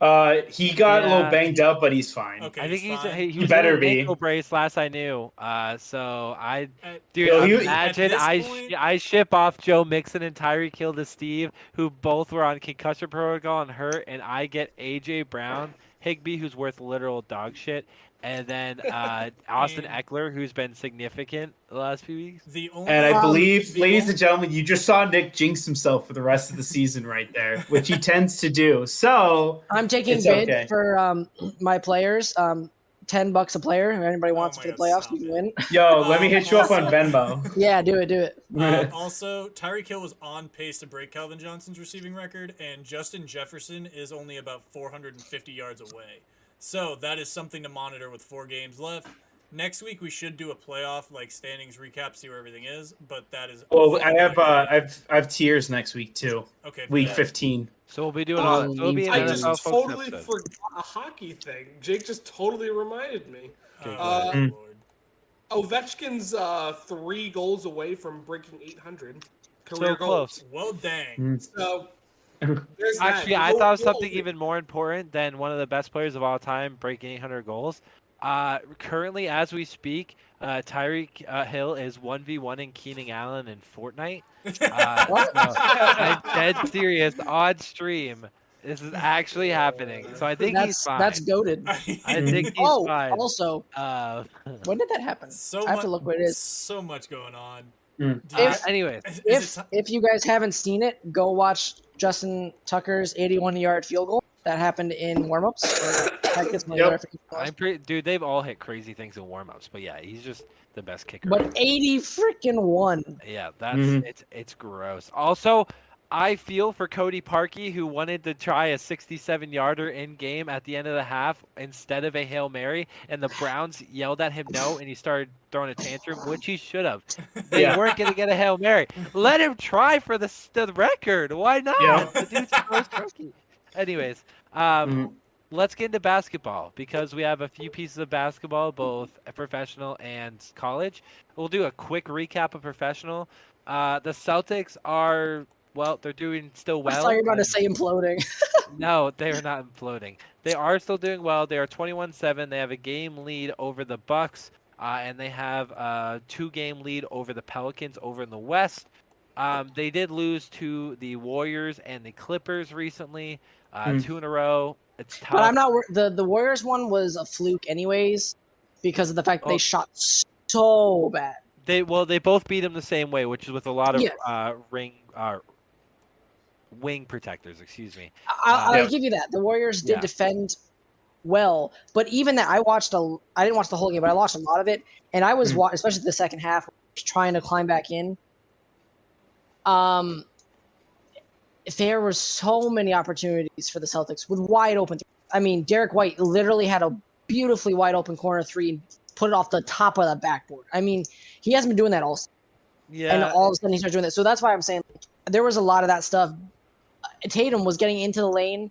Uh, he got a little banged up, but he's fine. Okay, I think he's fine. he, He was better in an be. ankle brace last I knew. Uh, so I At- dude, Yo, he- at imagine I point- I ship off Joe Mixon and Tyreek Hill to Steve, who both were on concussion protocol and hurt, and I get AJ Brown, Higbee, who's worth literal dog shit, and then uh, Austin Man. Ekeler, who's been significant the last few weeks. The only And I believe, the ladies only- and gentlemen, you just saw Nick jinx himself for the rest of the season right there, which he tends to do. So, I'm taking It's bid okay. for um, my players. Um, ten bucks a player. If anybody Oh wants my to the playoffs, stop you can win. yo, let me hit you up on also- Venmo. yeah, do it, do it. Uh, also, Tyreek Hill was on pace to break Calvin Johnson's receiving record, and Justin Jefferson is only about 450 yards away. So that is something to monitor with four games left. Next week we should do a playoff like standings recap, see where everything is. But that is well, I have uh, I've I have tiers next week too. okay Week yeah. 15. So we'll be doing all. Oh, So it'll be I I just NFL totally episode. forgot a hockey thing. Jake just totally reminded me. Oh, Uh, Mm. Lord. Ovechkin's uh, three goals away from breaking 800 career So goals. close. Well, dang. Mm. So there's that. Actually, I thought of something even more important than one of the best players of all time breaking 800 goals. Uh, currently, as we speak, uh, Tyreek uh, Hill is 1v1 in Keenan Allen in Fortnite. Uh, What? so I'm dead serious on stream. This is actually happening. So I think he's That's fine. that's goaded. I think he's Oh, fine. also, Uh, when did that happen? so I have to look what it is. So much going on. Mm. Do you- uh, anyways, If ti- if you guys haven't seen it, go watch Justin Tucker's 81 yard field goal that happened in warmups. Or That gets my Yep. I'm pretty dude. They've all hit crazy things in warm-ups, but yeah, he's just the best kicker. But 80 freaking one. Yeah, that's Mhm. it's it's gross. Also, I feel for Cody Parkey who wanted to try a 67 yarder in game at the end of the half instead of a Hail Mary, and the Browns yelled at him no, and he started throwing a tantrum, which he should have. They Yeah. weren't gonna get a Hail Mary. Let him try for the the record. Why not? Yeah. The dude's the most rookie. Anyways, um, Mhm. Let's get into basketball because we have a few pieces of basketball, both professional and college. We'll do a quick recap of professional. Uh, the Celtics are well, they're doing still well. I well. thought you were about to say imploding. no, they are not imploding. They are still doing well. They are 21-7. They have a game lead over the Bucks, uh, and they have a two-game lead over the Pelicans over in the West. Um, they did lose to the Warriors and the Clippers recently, uh, Hmm. two in a row. It's tough. but I'm not the the Warriors one was a fluke anyways because of the fact that Oh. they shot so bad. They well, they both beat them the same way, which is with a lot of Yes. uh, ring uh, wing protectors. Excuse me. I, I'll Yeah. give you that. The Warriors did Yeah. defend well, but even that, I watched a. I didn't watch the whole game, but I watched a lot of it, and I was Mhm. wa- especially the second half, trying to climb back in. Um, there were so many opportunities for the Celtics with wide open. Th- I mean, Derrick White literally had a beautifully wide open corner three and put it off the top of the backboard. I mean, he hasn't been doing that all season Yeah. and all of a sudden he starts doing that. So that's why I'm saying like, there was a lot of that stuff. Tatum was getting into the lane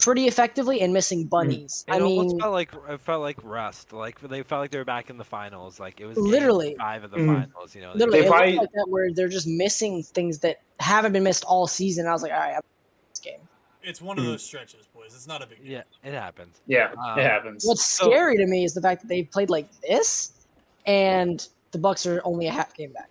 pretty effectively and missing bunnies. It I almost mean, felt like it felt like rust. Like they felt like they were back in the finals. Like it was Literally. five of the Mm. finals. You know, literally, If it I- like that where they're just missing things that haven't been missed all season. I was like, all right, I'm this game. It's one of Hmm. those stretches, boys. It's not a big deal. yeah, it happens. Yeah, Um, it happens. What's So- scary to me is the fact that they played like this, and the Bucks are only a half game back.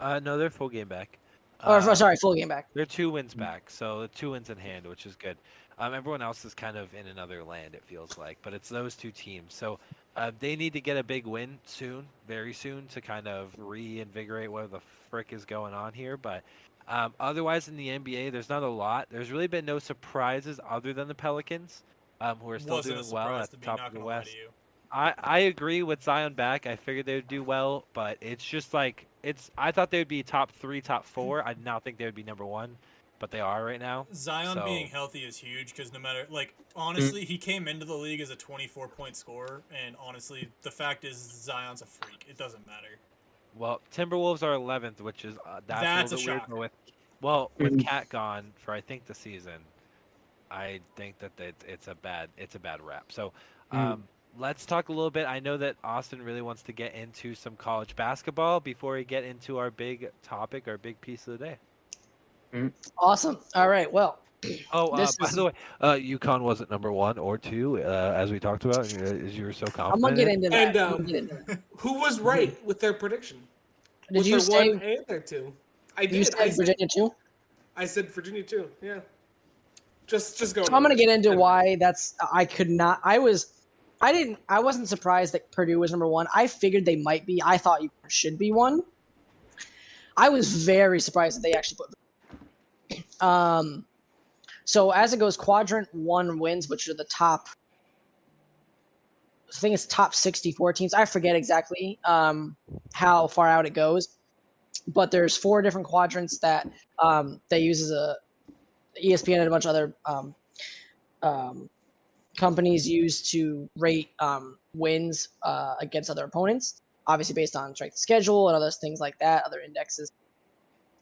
Uh, no, they're full game back. Or Uh, sorry, full game back. They're two wins back, so two wins in hand, which is good. Um, everyone else is kind of in another land, it feels like, but it's those two teams. So uh, they need to get a big win soon, very soon, to kind of reinvigorate what the frick is going on here. But um, otherwise, in the NBA, there's not a lot. There's really been no surprises other than the Pelicans, um, who are still Wasn't doing well at the top of the gonna West. To you. I, I agree with Zion back. I figured they would do well, but it's just like it's. I thought they would be top three, top four. I now think they would be number one, but they are right now. Zion So- being healthy is huge because no matter like honestly, he came into the league as a 24 point scorer, and honestly, the fact is Zion's a freak. It doesn't matter. Well, Timberwolves are 11th, which is uh, that's, That's a a weird. shock. With well, with. KAT gone for I think the season, I think that it, it's a bad it's a bad rap. So, Mhm. um, let's talk a little bit. I know that Austin really wants to get into some college basketball before we get into our big topic, our big piece of the day. Awesome. All right. Well, Oh, uh, This by is- the way, uh, UConn wasn't number one or two, uh, as we talked about. As you were so confident. I'm gonna get into that. And, I'm um, get into that. Who was right with their prediction? Did with you their say one and their two? I you did. said I said, Virginia too? I said Virginia too. Yeah. Just just go. So I'm gonna get into why that's I could not. I was, I didn't. I wasn't surprised that Purdue was number one. I figured they might be. I thought you should be one. I was very surprised that they actually put. Um, so as it goes, quadrant one wins, which are the top. I think it's top 64 teams. I forget exactly um, how far out it goes, but there's four different quadrants that um, they use as a ESPN and a bunch of other um, um, companies use to rate um, wins uh, against other opponents, obviously based on strength of schedule and other things like that, other indexes.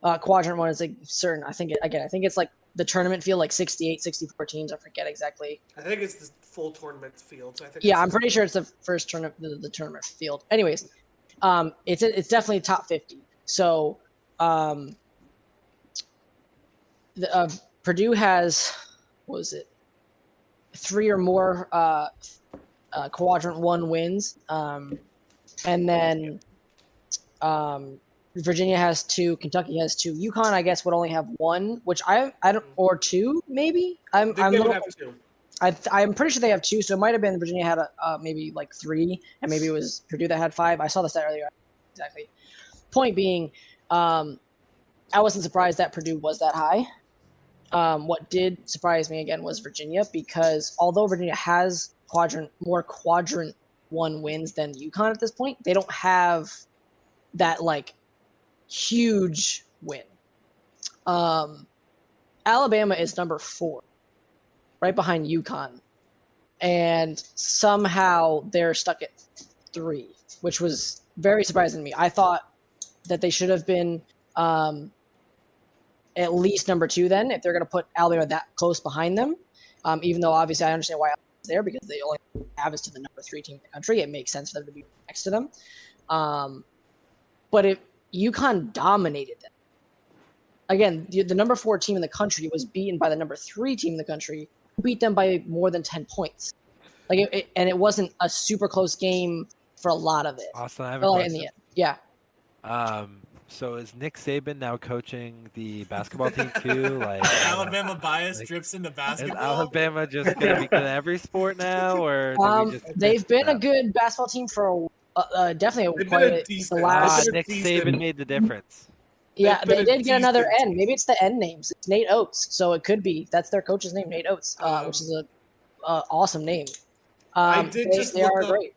Uh, quadrant one is like certain. I think it, again, I think it's like the tournament field, like 68, 64 teams. I forget exactly. I think it's the full tournament field. So I think. Yeah, I'm pretty sure it's the first tournament, the, the tournament field. Anyways, um, it's it's definitely top 50. So, um, the, uh, Purdue has what was it, three or more uh, uh, quadrant one wins, um, and then um, Virginia has two, Kentucky has two, UConn I guess would only have one, which I I don't or two maybe. I'm I they little. I I'm pretty sure they have two, so it might have been Virginia had a, uh, maybe like three, and maybe it was Purdue that had five. I saw the stat earlier. Exactly. Point being, um, I wasn't surprised that Purdue was that high. Um, what did surprise me again was Virginia because although Virginia has quadrant more quadrant one wins than UConn at this point, they don't have that like huge win. Um, Alabama is number four right behind UConn, and somehow they're stuck at three, which was very surprising to me. I thought that they should have been um, at least number two then, if they're going to put Alabama that close behind them. Um, even though obviously I understand why Alabama's there because they only have us to the number three team in the country. It makes sense for them to be next to them. Um, but if UConn dominated them, again, the, the number four team in the country was beaten by the number three team in the country, beat them by more than ten points. Like, it, it- and it wasn't a super close game for a lot of it. Austin, I have a question. the end, yeah. Um, so is Nick Saban now coaching the basketball team too? Like Alabama bias Like, drips into Is basketball. Alabama just gonna be good at every sport now, or Um, they've miss been a good basketball team for a, uh, uh, definitely They've quite a a, the Ah, last. Nick decent. Saban made the difference. Yeah, They've they did get another N. Maybe it's the N names. It's Nate Oats, so it could be that's their coach's name, Nate Oats, uh, Um, which is a uh, awesome name. I Um, did they, just they look are up- great.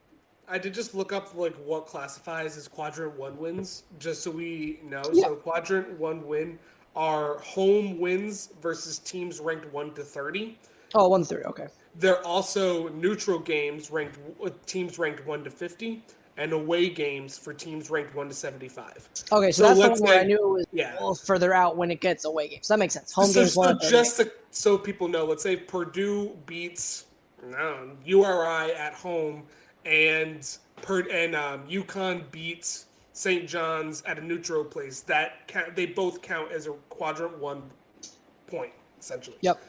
I did just look up like what classifies as quadrant one wins, just so we know. Yeah. So quadrant one win are home wins versus teams ranked one to thirty. Oh, one thirty. Okay. They're also neutral games ranked uh, teams ranked one to fifty, and away games for teams ranked one to seventy-five. Okay, so, So that's the let's one where I knew it was Yeah. a little further out when it gets away games. That makes sense. Home so, games so one. just to, so people know, let's say Purdue beats no, URI at home, and per, and um, UConn beats St. John's at a neutral place. That count, they both count as a quadrant one point essentially. Yep.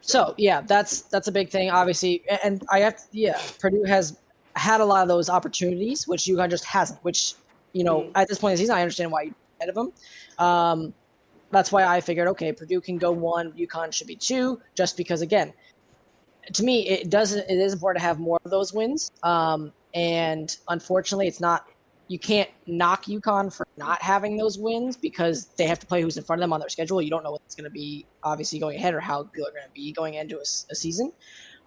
So yeah, that's that's a big thing, obviously, A- and I have yeah, Purdue has had a lot of those opportunities, which UConn just hasn't. Which you know, Mhm. at this point in the season, I understand why you ahead of them. Um, that's why I figured, okay, Purdue can go one, UConn should be two, just because again, to me, it doesn't. It is important to have more of those wins. Um, and unfortunately, it's not. You can't knock UConn for not having those wins because they have to play who's in front of them on their schedule. You don't know what's going to be obviously going ahead or how good they're going to be going into a season.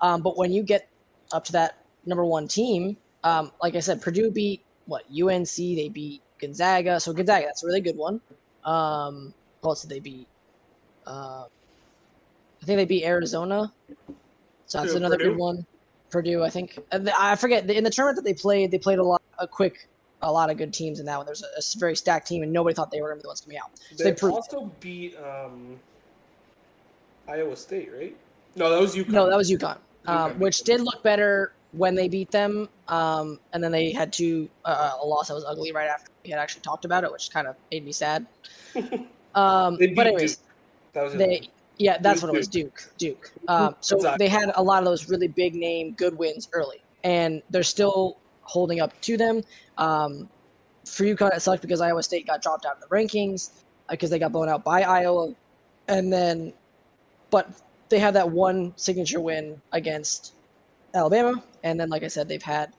Um, but when you get up to that number one team, um, like I said, Purdue beat what UNC. They beat Gonzaga. So Gonzaga, that's a really good one. Um, did they beat? Uh, I think they beat Arizona. So that's another Purdue? good one. Purdue, I think. Uh, I forget in the tournament that they played. They played a lot, a quick, a lot of good teams in that one. There's a very stacked team, and nobody thought they were going to be the ones coming out. So They they also beat um, Iowa State, right? No, that was UConn. No, that was UConn, um, UConn. which did look better when they beat them. Um, and then they had to uh, a loss that was ugly right after we had actually talked about it, which kind of made me sad. Um, but anyways, Duke. That was they yeah, that's was what it was. Duke, Duke. Um, so Exactly. they had a lot of those really big name good wins early, and they're still holding up to them. Um, for UConn, it sucked because Iowa State got dropped out of the rankings because they got blown out by Iowa, and then, but they had that one signature win against Alabama, and then like I said, they've had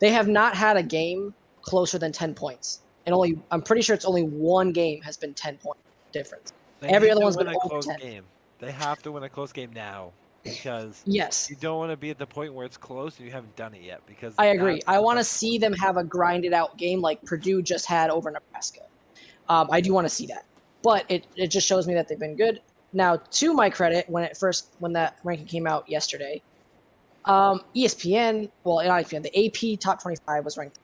they have not had a game closer than ten points, and only I'm pretty sure it's only one game has been ten point difference. They Every other one's win been a close 10. game. They have to win a close game now because Yes, you don't want to be at the point where it's close and you haven't done it yet. Because I agree. I want to see them have a grinded out game like Purdue just had over Nebraska. Um, I do want to see that, but it, it just shows me that they've been good. Now, to my credit, when it first when that ranking came out yesterday, um, ESPN, well, not ESPN, the AP top twenty five was ranked,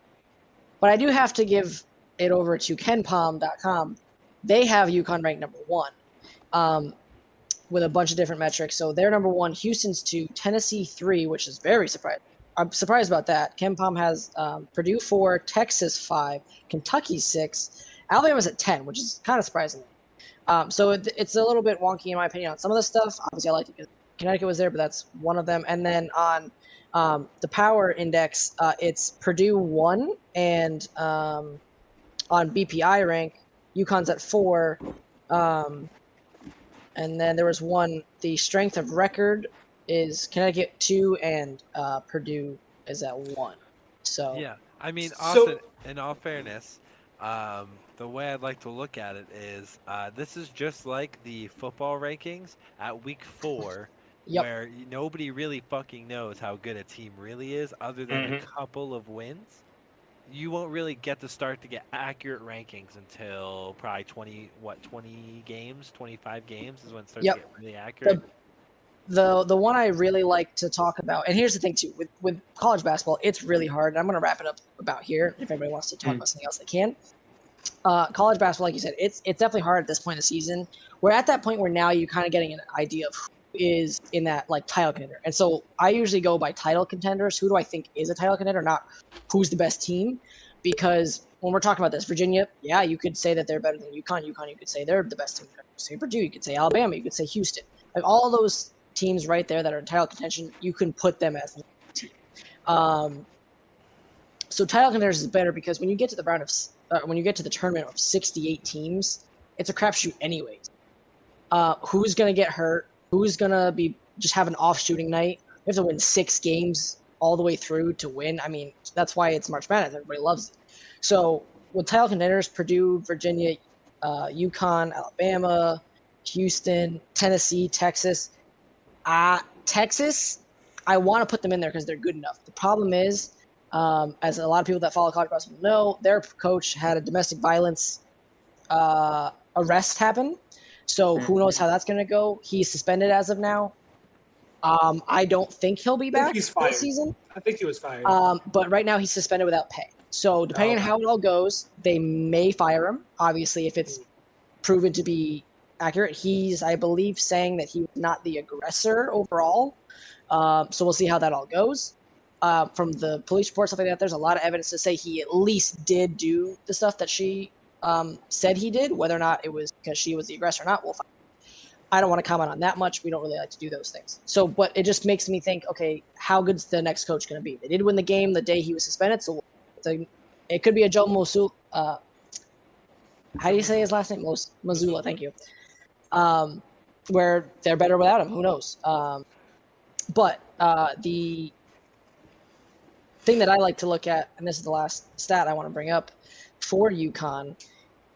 but I do have to give it over to KenPom.com. They have UConn ranked number one. Um, with a bunch of different metrics. So they're number one, Houston's two, Tennessee three, which is very surprising. I'm surprised about that. KenPom has um, Purdue four, Texas five, Kentucky six, Alabama's at ten, which is kind of surprising. Um, so it, it's a little bit wonky in my opinion on some of the stuff. Obviously, I like it. Connecticut was there, but that's one of them. And then on um, the power index, uh, it's Purdue one, and um, on BPI rank, UConn's at four. Um, and then there was one. The strength of record is Connecticut two, and uh, Purdue is at one. So Yeah, I mean, So- in all fairness, um, the way I'd like to look at it is uh, this is just like the football rankings at week four, Yep. where nobody really fucking knows how good a team really is, other than a Mhm. couple of wins. You won't really get to start to get accurate rankings until probably twenty what twenty games, twenty five games is when it starts Yep. to get really accurate. the the one I really like to talk about, and here's the thing too, with with college basketball, it's really hard. And I'm gonna wrap it up about here. If anybody wants to talk Mm. about something else, they can. Uh, college basketball, like you said, it's it's definitely hard at this point in the season. We're at that point where now you're kind of getting an idea of who is in that like title contender. And so I usually go by title contenders. Who do I think is a title contender, not who's the best team? Because when we're talking about this, Virginia, yeah, you could say that they're better than UConn. UConn, you could say they're the best team. You could say Purdue, you could say Alabama, you could say Houston. Like all those teams right there that are in title contention, you can put them as the team. Um, so title contenders is better because when you get to the round of uh, when you get to the tournament of 68 teams, it's a crapshoot anyways. Uh, who's gonna get hurt? Who's gonna be just have an off shooting night? You have to win six games all the way through to win. I mean, that's why it's March Madness. Everybody loves it. So with title contenders, Purdue, Virginia, uh, UConn, Alabama, Houston, Tennessee, Texas. Uh, Texas, I want to put them in there because they're good enough. The problem is, um, as a lot of people that follow college basketball know, their coach had a domestic violence uh, arrest happen. So who knows how that's going to go? He's suspended as of now. Um, I don't think he'll be back he's fired. this season. I think he was fired. Um, but right now he's suspended without pay. So depending on how it all goes, they may fire him. Obviously, if it's proven to be accurate, he's I believe saying that he was not the aggressor overall. Um, so we'll see how that all goes. Uh, from the police report stuff like that, there's a lot of evidence to say he at least did do the stuff that she um, said he did. Whether or not it was because she was the aggressor or not, we'll find. I don't want to comment on that much. We don't really like to do those things. So, but it just makes me think, okay, how good's the next coach going to be? They did win the game the day he was suspended, so it could be a Joe Mosul. Uh, how do you say his last name? Mos- Mazzulla. Thank you. Um, where they're better without him. Who knows? Um, but uh, the thing that I like to look at, and this is the last stat I want to bring up for UConn,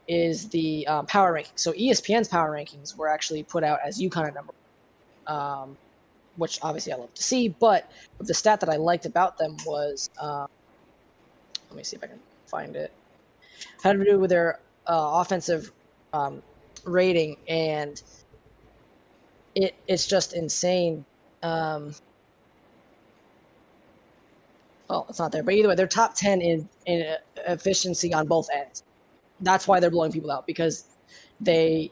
is the um, power rankings. So ESPN's power rankings were actually put out as UConn at number, um, which obviously I love to see. But the stat that I liked about them was, um, let me see if I can find it, had to do with their uh, offensive um, rating, and it it's just insane. Um, well, it's not there, but either way, they're top ten in in uh, efficiency on both ends. That's why they're blowing people out because they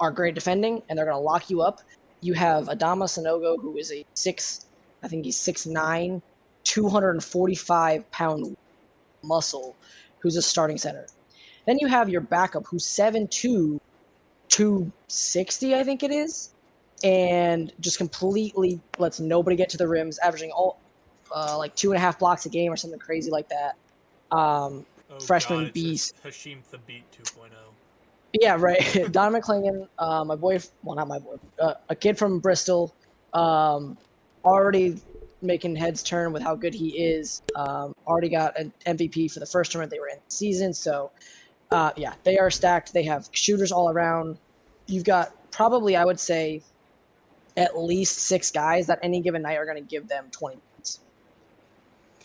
are great defending and they're going to lock you up. You have Adama Sanogo, who is a six, I think he's 6'9", 245 pound muscle, who's a starting center. Then you have your backup, who's 7'2", 260, I think it is, and just completely lets nobody get to the rims, averaging all uh, like two and a half blocks a game or something crazy like that. Um, Oh, Freshman God, beast. Hashim the Beat oh. 2.0. yeah, right. Donovan Clingan, uh, my boy, well, not my boy, uh, a kid from Bristol, um, already making heads turn with how good he is. Um, already got an MVP for the first tournament they were in the season. So, uh, yeah, they are stacked. They have shooters all around. You've got probably, I would say, at least six guys that any given night are going to give them 20 points.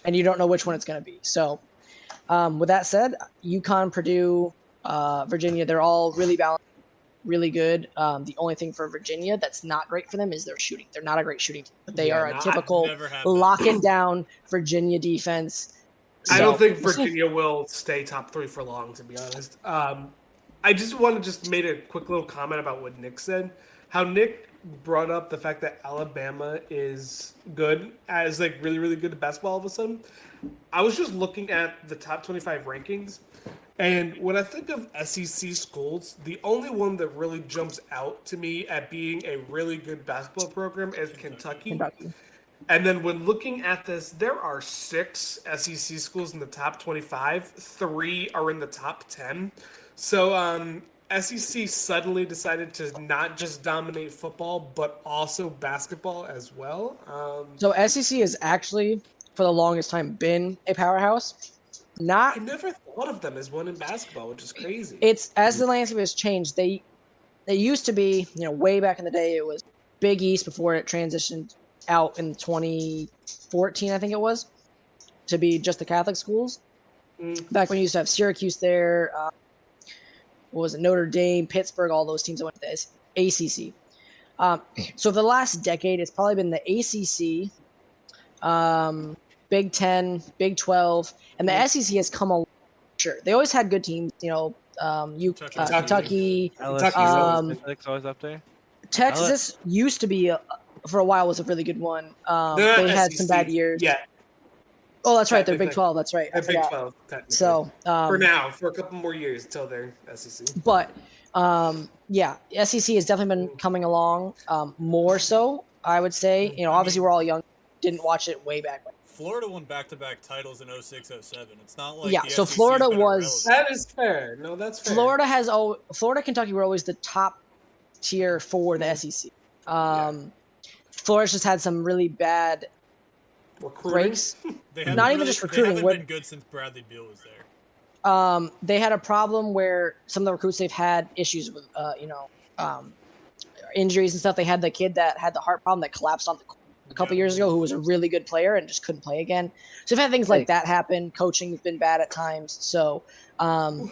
And you don't know which one it's going to be. So, um, with that said, UConn, Purdue, uh, Virginia, they're all really balanced, really good. Um, the only thing for Virginia that's not great for them is their shooting. They're not a great shooting team, but they Yeah, are a not- typical Never happened. locking down Virginia defense. I don't think. Virginia will stay top three for long, to be honest. Um, I just want to just made a quick little comment about what Nick said. How Nick brought up the fact that Alabama is good, as like really, really good at basketball all of a sudden. I was just looking at the top 25 rankings, and when I think of SEC schools, the only one that really jumps out to me at being a really good basketball program is Kentucky. Kentucky. And then when looking at this, there are six SEC schools in the top 25. Three are in the top 10. So um, SEC suddenly decided to not just dominate football, but also basketball as well. Um, So SEC has actually, for the longest time, been a powerhouse. Not I never thought of them as one in basketball, which is crazy. it's as the landscape has changed. They they used to be, you know, way back in the day, it was Big East before it transitioned out in 2014, I think it was, to be just the Catholic schools. Mm. Back when you used to have Syracuse there, uh, what was it, Notre Dame, Pittsburgh, all those teams that went to the ACC. Um, so for the last decade, it's probably been the ACC, um, Big Ten, Big Twelve, and the SEC has come a sure. They always had good teams, you know, um, you Kentucky. uh, Kentucky, Kentucky's Um, Kentucky's always up there. Texas used to be a, for a while was a really good one. Um, They're they not had some bad years. Yeah, Oh, that's right. They're Big Big Twelve. That's right. They're Big. Twelve. So um, for now, for a couple more years until they're SEC. but um, yeah, SEC has definitely been coming along um, more so. I would say. You know, obviously we're all young. Didn't watch it way back. when. Florida won back-to-back titles in 06, 07. It's not like Yeah, the so SEC 's Florida was- irrelevant. That is fair. No, that's fair. Florida has oh, Florida, Kentucky were always the top tier for the SEC. Um, Florida's just had some really bad Recruiting. breaks. They haven't not even really- just recruiting, They haven't what- been good since Bradley Beal was there. Um, they had a problem where some of the recruits they've had issues with, uh, you know, um, injuries and stuff. They had the kid that had the heart problem that collapsed on the court a couple Yeah. years ago, who was a really good player and just couldn't play again. So they've had things like that happen. Coaching's been bad at times. So, um,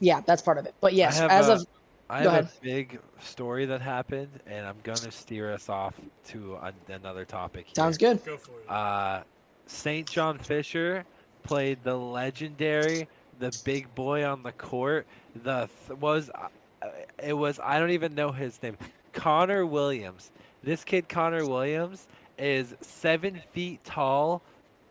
yeah, that's part of it. But yes, have as a- of I Go have ahead. a big story that happened, and I'm gonna steer us off to an another topic. Here. sounds good. Go for it. Uh, St. John Fisher played the legendary, the big boy on the court. The th- was uh, it was I don't even know his name. Connor Williams. This kid Connor Williams is seven feet tall.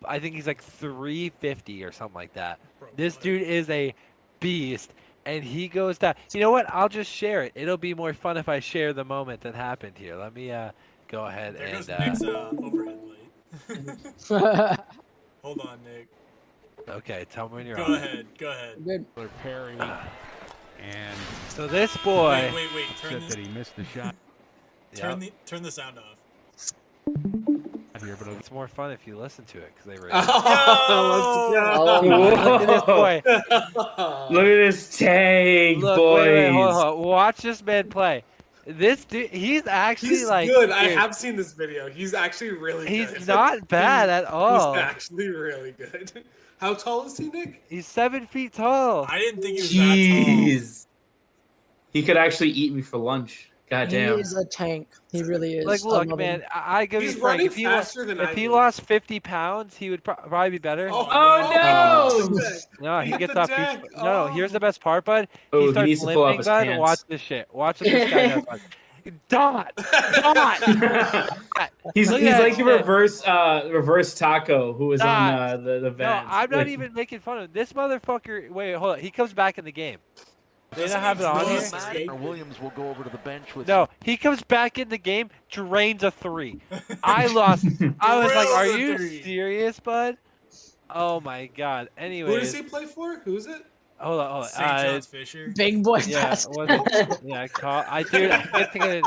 I think he's like 350 or something like that. Bro, This dude is a beast, and he goes down. You know what? I'll just share it. It'll be more fun if I share the moment that happened here. Let me uh go ahead There goes and Nick's uh, uh, overhead light. Hold on, Nick. okay. Tell me when you're Go on. ahead. Go ahead. good. Perry, and So this boy, Wait, wait, wait. Turn said this. that he missed the shot Turn Yep. the turn the sound off. Here, but it's more fun if you listen to it because they raise. Oh, let's Look at this boy. Look at this tank, Look, boys. wait, wait, hold hold. Watch this man play. This dude, he's actually He's like good. I have seen this video. He's actually really He's good. not bad at all. He's actually really good. How tall is he, Nick? He's seven feet tall. I didn't think he was that tall. Jeez. He could actually eat me for lunch. God He is a tank. He really is. Like, look, love man, him. I, I give He's you frank. running If he, lost, faster than if I he lost 50 pounds, he would pro- probably be better. Oh, Oh, no! no, he Hit gets off. Each, deck. no, here's the best part, bud. Oh, he he starts needs to pull up limping, bud. pants. Watch this shit. Watch this guy bud. Dot, dot. he's Look he's like that the reverse uh reverse taco who was on Nah. uh, the the No. I'm not Like, even making fun of him. this motherfucker. Wait, hold on. He comes back in the game. They don't have he it on here. skate? Williams will go over to the bench with No, he comes back in the game, drains a three. I lost. I was like, "Are you three." serious, bud?" Oh my god. Anyway, who does he play for? Who's it? hold on, hold on. St. Uh, John's Fisher. Big boy yeah, basketball. was it- yeah, call, I dude, I couldn't think of it.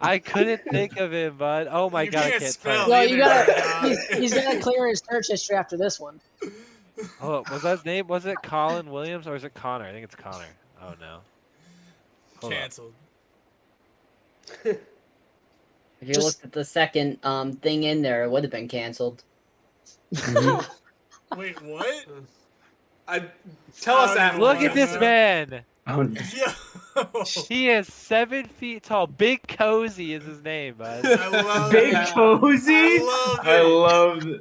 I couldn't think of him, bud. Oh my You god, I can't can't spell spell. Well, you gotta. is He's, he's gonna clear his search history after this one. Hold on, was that his name? Was it Colin Williams or is it Connor? I think it's Connor. Oh no. Hold on. Canceled. If you Just- looked at the second um thing in there, it would have been canceled. Wait, what? I tell us after. Look at this man. Oh, Yo. He is seven feet tall. Big Cozy is his name, bud. I love Big it. cozy. I love I it. love.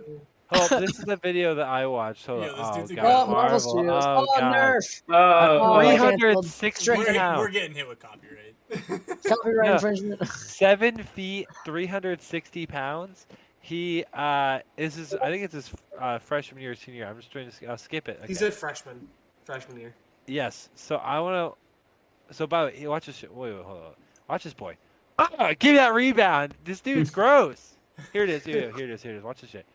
Th- Hold this is the video that I watched. Hold Yeah, on. this Oh, dude's a God. Oh, Marvel Marvel. Studios. Oh, Oh, God. Nerf. Oh, Oh, Three I hundred canceled. sixty We're, pounds. we're getting hit with copyright. Copyright Yeah. infringement. Seven feet, three hundred sixty pounds. He uh, is his. I think it's his uh, freshman year, or senior. year. I'm just trying to uh, skip it. He's a freshman. Freshman year. Yes. So I want to. So by the way, watch this. Shit. Wait, wait, hold on. Watch this boy. Ah, give me that rebound. This dude's gross. Here it is. Here, here it is. Here it is. Watch this shit.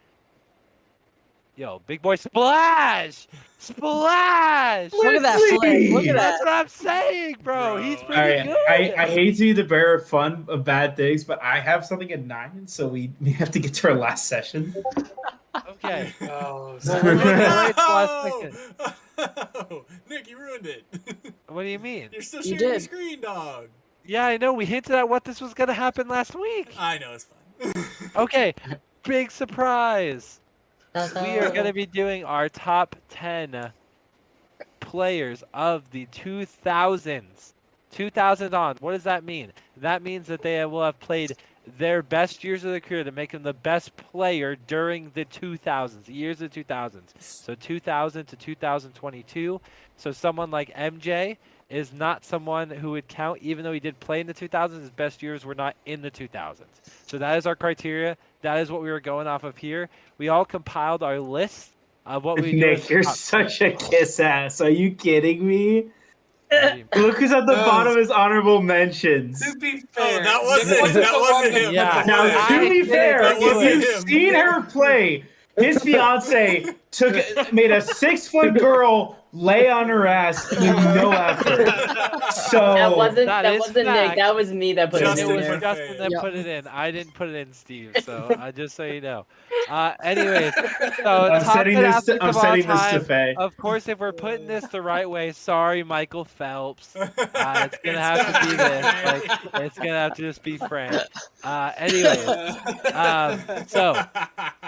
Yo, big boy splash! Splash! Look at that flag. Look at that. That's what I'm saying, bro. Bro. He's pretty right, good. I, I hate to be the bearer of fun of bad things, but I have something at nine, so we, we have to get to our last session. Okay. Oh, Well, we're gonna wait till last No! second. Nick, you ruined it. What do you mean? You're still You sharing the did. screen, dog. Yeah, I know. We hinted at what this was gonna happen last week. I know it's fine. Okay, big surprise. We are going to be doing our top 10 players of the 2000s. 2000 on. What does that mean? That means that they will have played their best years of their career to make them the best player during the 2000s, the years of 2000s. So 2000 to 2022. So someone like MJ is not someone who would count, even though he did play in the 2000s. His best years were not in the 2000s. So that is our criteria. That is what we were going off of here. We all compiled our list of what we do Nick, as you're top such a kiss ass. Are you kidding me? Look who's at the No. bottom of his honorable mentions. To be Oh, fair, that wasn't Nick that the one wasn't him. Yeah. Now, wasn't I to be fair, if you've him. seen her play, his fiance took made a six foot girl lay on her ass with no effort. So That wasn't that that, is wasn't fact. Nick. That was me that put Justin it it was in Justin that Yep. put it in. I didn't put it in, Steve. So uh, just so you know. Uh, anyways, so I'm top setting this. athlete I'm of setting this time. to Faye. Of course, if we're putting this the right way, sorry, Michael Phelps. Uh, it's gonna have to be this. Like, it's gonna have to just be Frank. Uh, anyways, um, so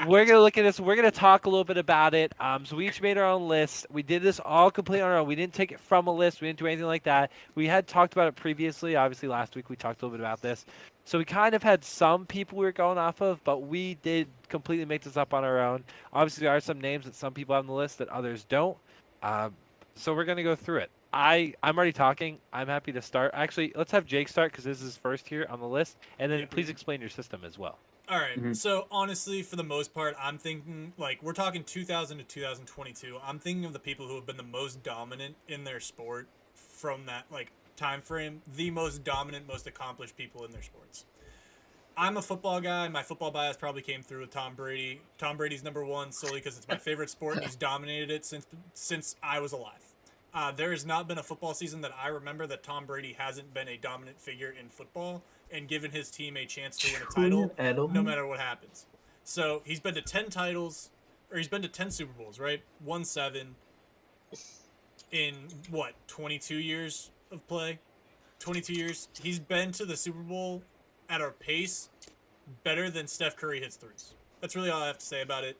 we're gonna look at this. We're gonna talk a little bit about it. Um, so we each made our own list. We did this all complete on our own. We didn't take it from a list. We didn't do anything like that. We had talked about it previously. Obviously, last week we talked a little bit about this. So we kind of had some people we were going off of, but we did completely make this up on our own. Obviously, there are some names that some people have on the list that others don't. Um, so we're gonna go through it. I I'm already talking. I'm happy to start. Actually, let's have Jake start because this is first here on the list, and then please explain your system as well. All right. Mhm. So honestly, for the most part, I'm thinking like we're talking 2000 to 2022. I'm thinking of the people who have been the most dominant in their sport from that like time frame, the most dominant, most accomplished people in their sports. I'm a football guy. My football bias probably came through with Tom Brady. Tom Brady's number one solely because it's my favorite sport and he's dominated it since since I was alive. Uh, there has not been a football season that I remember that Tom Brady hasn't been a dominant figure in football and given his team a chance to win a title no matter what happens. So he's been to 10 titles, or he's been to 10 Super Bowls, right? Won seven in what, 22 years of play? 22 years. He's been to the Super Bowl at our pace better than Steph Curry hits threes. That's really all I have to say about it.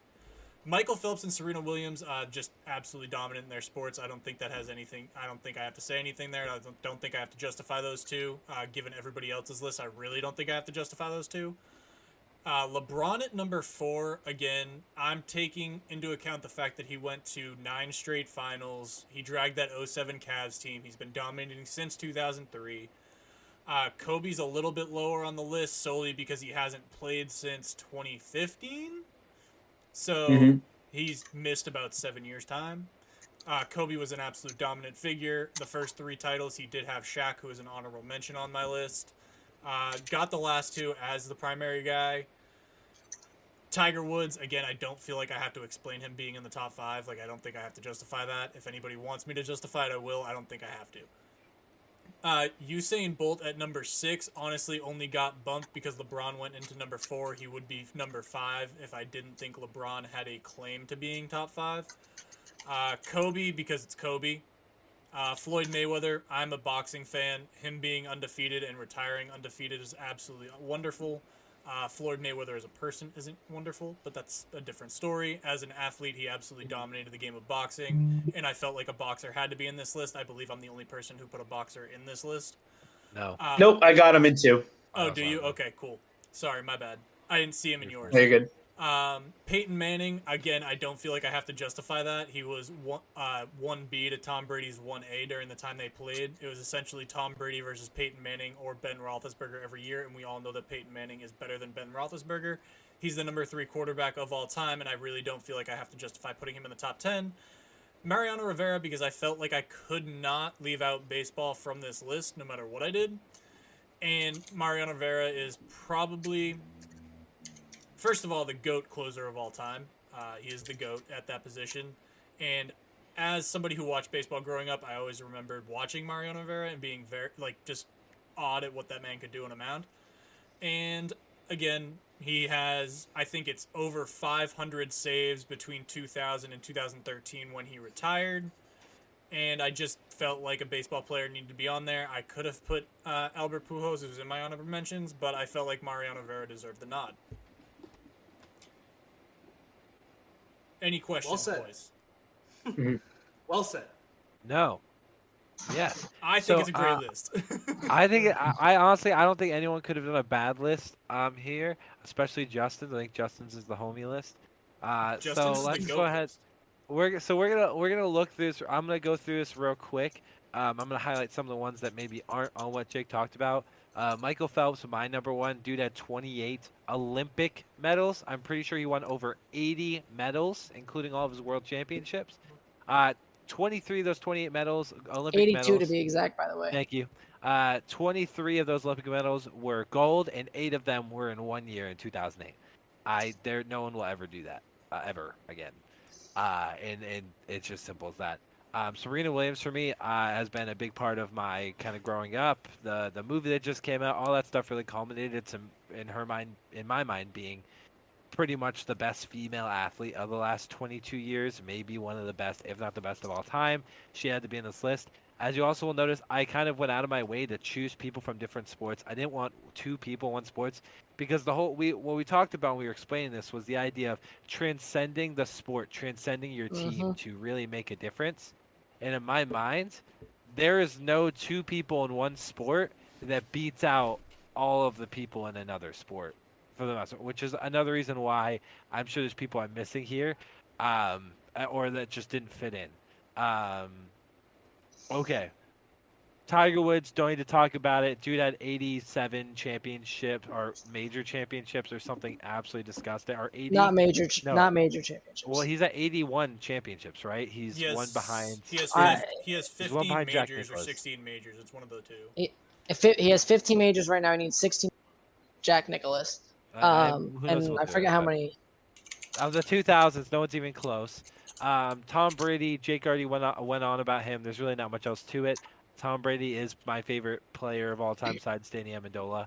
Michael Phelps and Serena Williams, uh, just absolutely dominant in their sports. I don't think that has anything. I don't think I have to say anything there. I don't, don't think I have to justify those two. Uh, given everybody else's list, I really don't think I have to justify those two. Uh, LeBron at number four. Again, I'm taking into account the fact that he went to nine straight finals. He dragged that 07 Cavs team. He's been dominating since 2003. Uh, Kobe's a little bit lower on the list solely because he hasn't played since 2015. So Mhm. he's missed about seven years' time. Uh, Kobe was an absolute dominant figure. The first three titles, he did have Shaq, who is an honorable mention on my list. Uh, got the last two as the primary guy. Tiger Woods, again, I don't feel like I have to explain him being in the top five. Like, I don't think I have to justify that. If anybody wants me to justify it, I will. I don't think I have to. Uh, Usain Bolt at number six honestly only got bumped because LeBron went into number four. He would be number five if I didn't think LeBron had a claim to being top five. Uh, Kobe because it's Kobe. Uh, Floyd Mayweather, I'm a boxing fan. Him being undefeated and retiring undefeated is absolutely wonderful. Uh, Floyd Mayweather as a person isn't wonderful, but that's a different story. As an athlete, he absolutely dominated the game of boxing, and I felt like a boxer had to be in this list. I believe I'm the only person who put a boxer in this list. No. Uh, Nope, I got him in two. Oh, Oh, do you? Okay, cool. Sorry, my bad. I didn't see him in yours. Very good. Um, Peyton Manning, again, I don't feel like I have to justify that. He was one, uh, 1B to Tom Brady's 1A during the time they played. It was essentially Tom Brady versus Peyton Manning or Ben Roethlisberger every year, and we all know that Peyton Manning is better than Ben Roethlisberger. He's the number three quarterback of all time, and I really don't feel like I have to justify putting him in the top 10. Mariano Rivera, because I felt like I could not leave out baseball from this list no matter what I did. And Mariano Rivera is probably first of all, the GOAT closer of all time. Uh, he is the GOAT at that position. And as somebody who watched baseball growing up, I always remembered watching Mariano Rivera and being very, like, just awed at what that man could do on a mound. And again, he has, I think it's over 500 saves between 2000 and 2013 when he retired. And I just felt like a baseball player needed to be on there. I could have put uh, Albert Pujols, who's in my honorable mentions, but I felt like Mariano Rivera deserved the nod. Any questions, well said. boys? Well said. No. Yes. I think So, it's a great uh, list. I think I, I honestly I don't think anyone could have done a bad list um here, especially Justin. I think Justin's is the homie list. Uh, Justin's so let's goat go ahead. list. We're so we're gonna we're gonna look through this. I'm gonna go through this real quick. Um, I'm gonna highlight some of the ones that maybe aren't on what Jake talked about. Uh, Michael Phelps, my number one dude, had 28 Olympic medals. I'm pretty sure he won over 80 medals, including all of his world championships. Uh, 23 of those 28 medals, Olympic 82 medals. to be exact, by the way. Thank you. Uh, 23 of those Olympic medals were gold, and eight of them were in one year in 2008. I there no one will ever do that uh, ever again. Uh, and and it's just simple as that. Um, Serena Williams for me uh, has been a big part of my kind of growing up. The the movie that just came out, all that stuff really culminated to in her mind, in my mind, being pretty much the best female athlete of the last 22 years, maybe one of the best, if not the best of all time. She had to be in this list. As you also will notice, I kind of went out of my way to choose people from different sports. I didn't want two people, one sports, because the whole we what we talked about when we were explaining this was the idea of transcending the sport, transcending your team to really make a difference. And in my mind, there is no two people in one sport that beats out all of the people in another sport for the most part, which is another reason why I'm sure there's people I'm missing here, um, or that just didn't fit in. Um, okay. Tiger Woods, don't need to talk about it. Dude had 87 championships or major championships or something absolutely disgusting. Or 80. Not major, No. not major championships. Well, he's at 81 championships, right? He's He has, one behind. He has, I- fif- he has He's one 15 behind majors or 16 majors. It's one of the two. If it, he has 15 majors right now, he needs 16. Jack Nicklaus. Uh, Um, who knows and I forget it, how but- many. Of the 2000s, no one's even close. Um, Tom Brady, Jake already went on, went on about him. There's really not much else to it. Tom Brady is my favorite player of all time, besides Danny Amendola.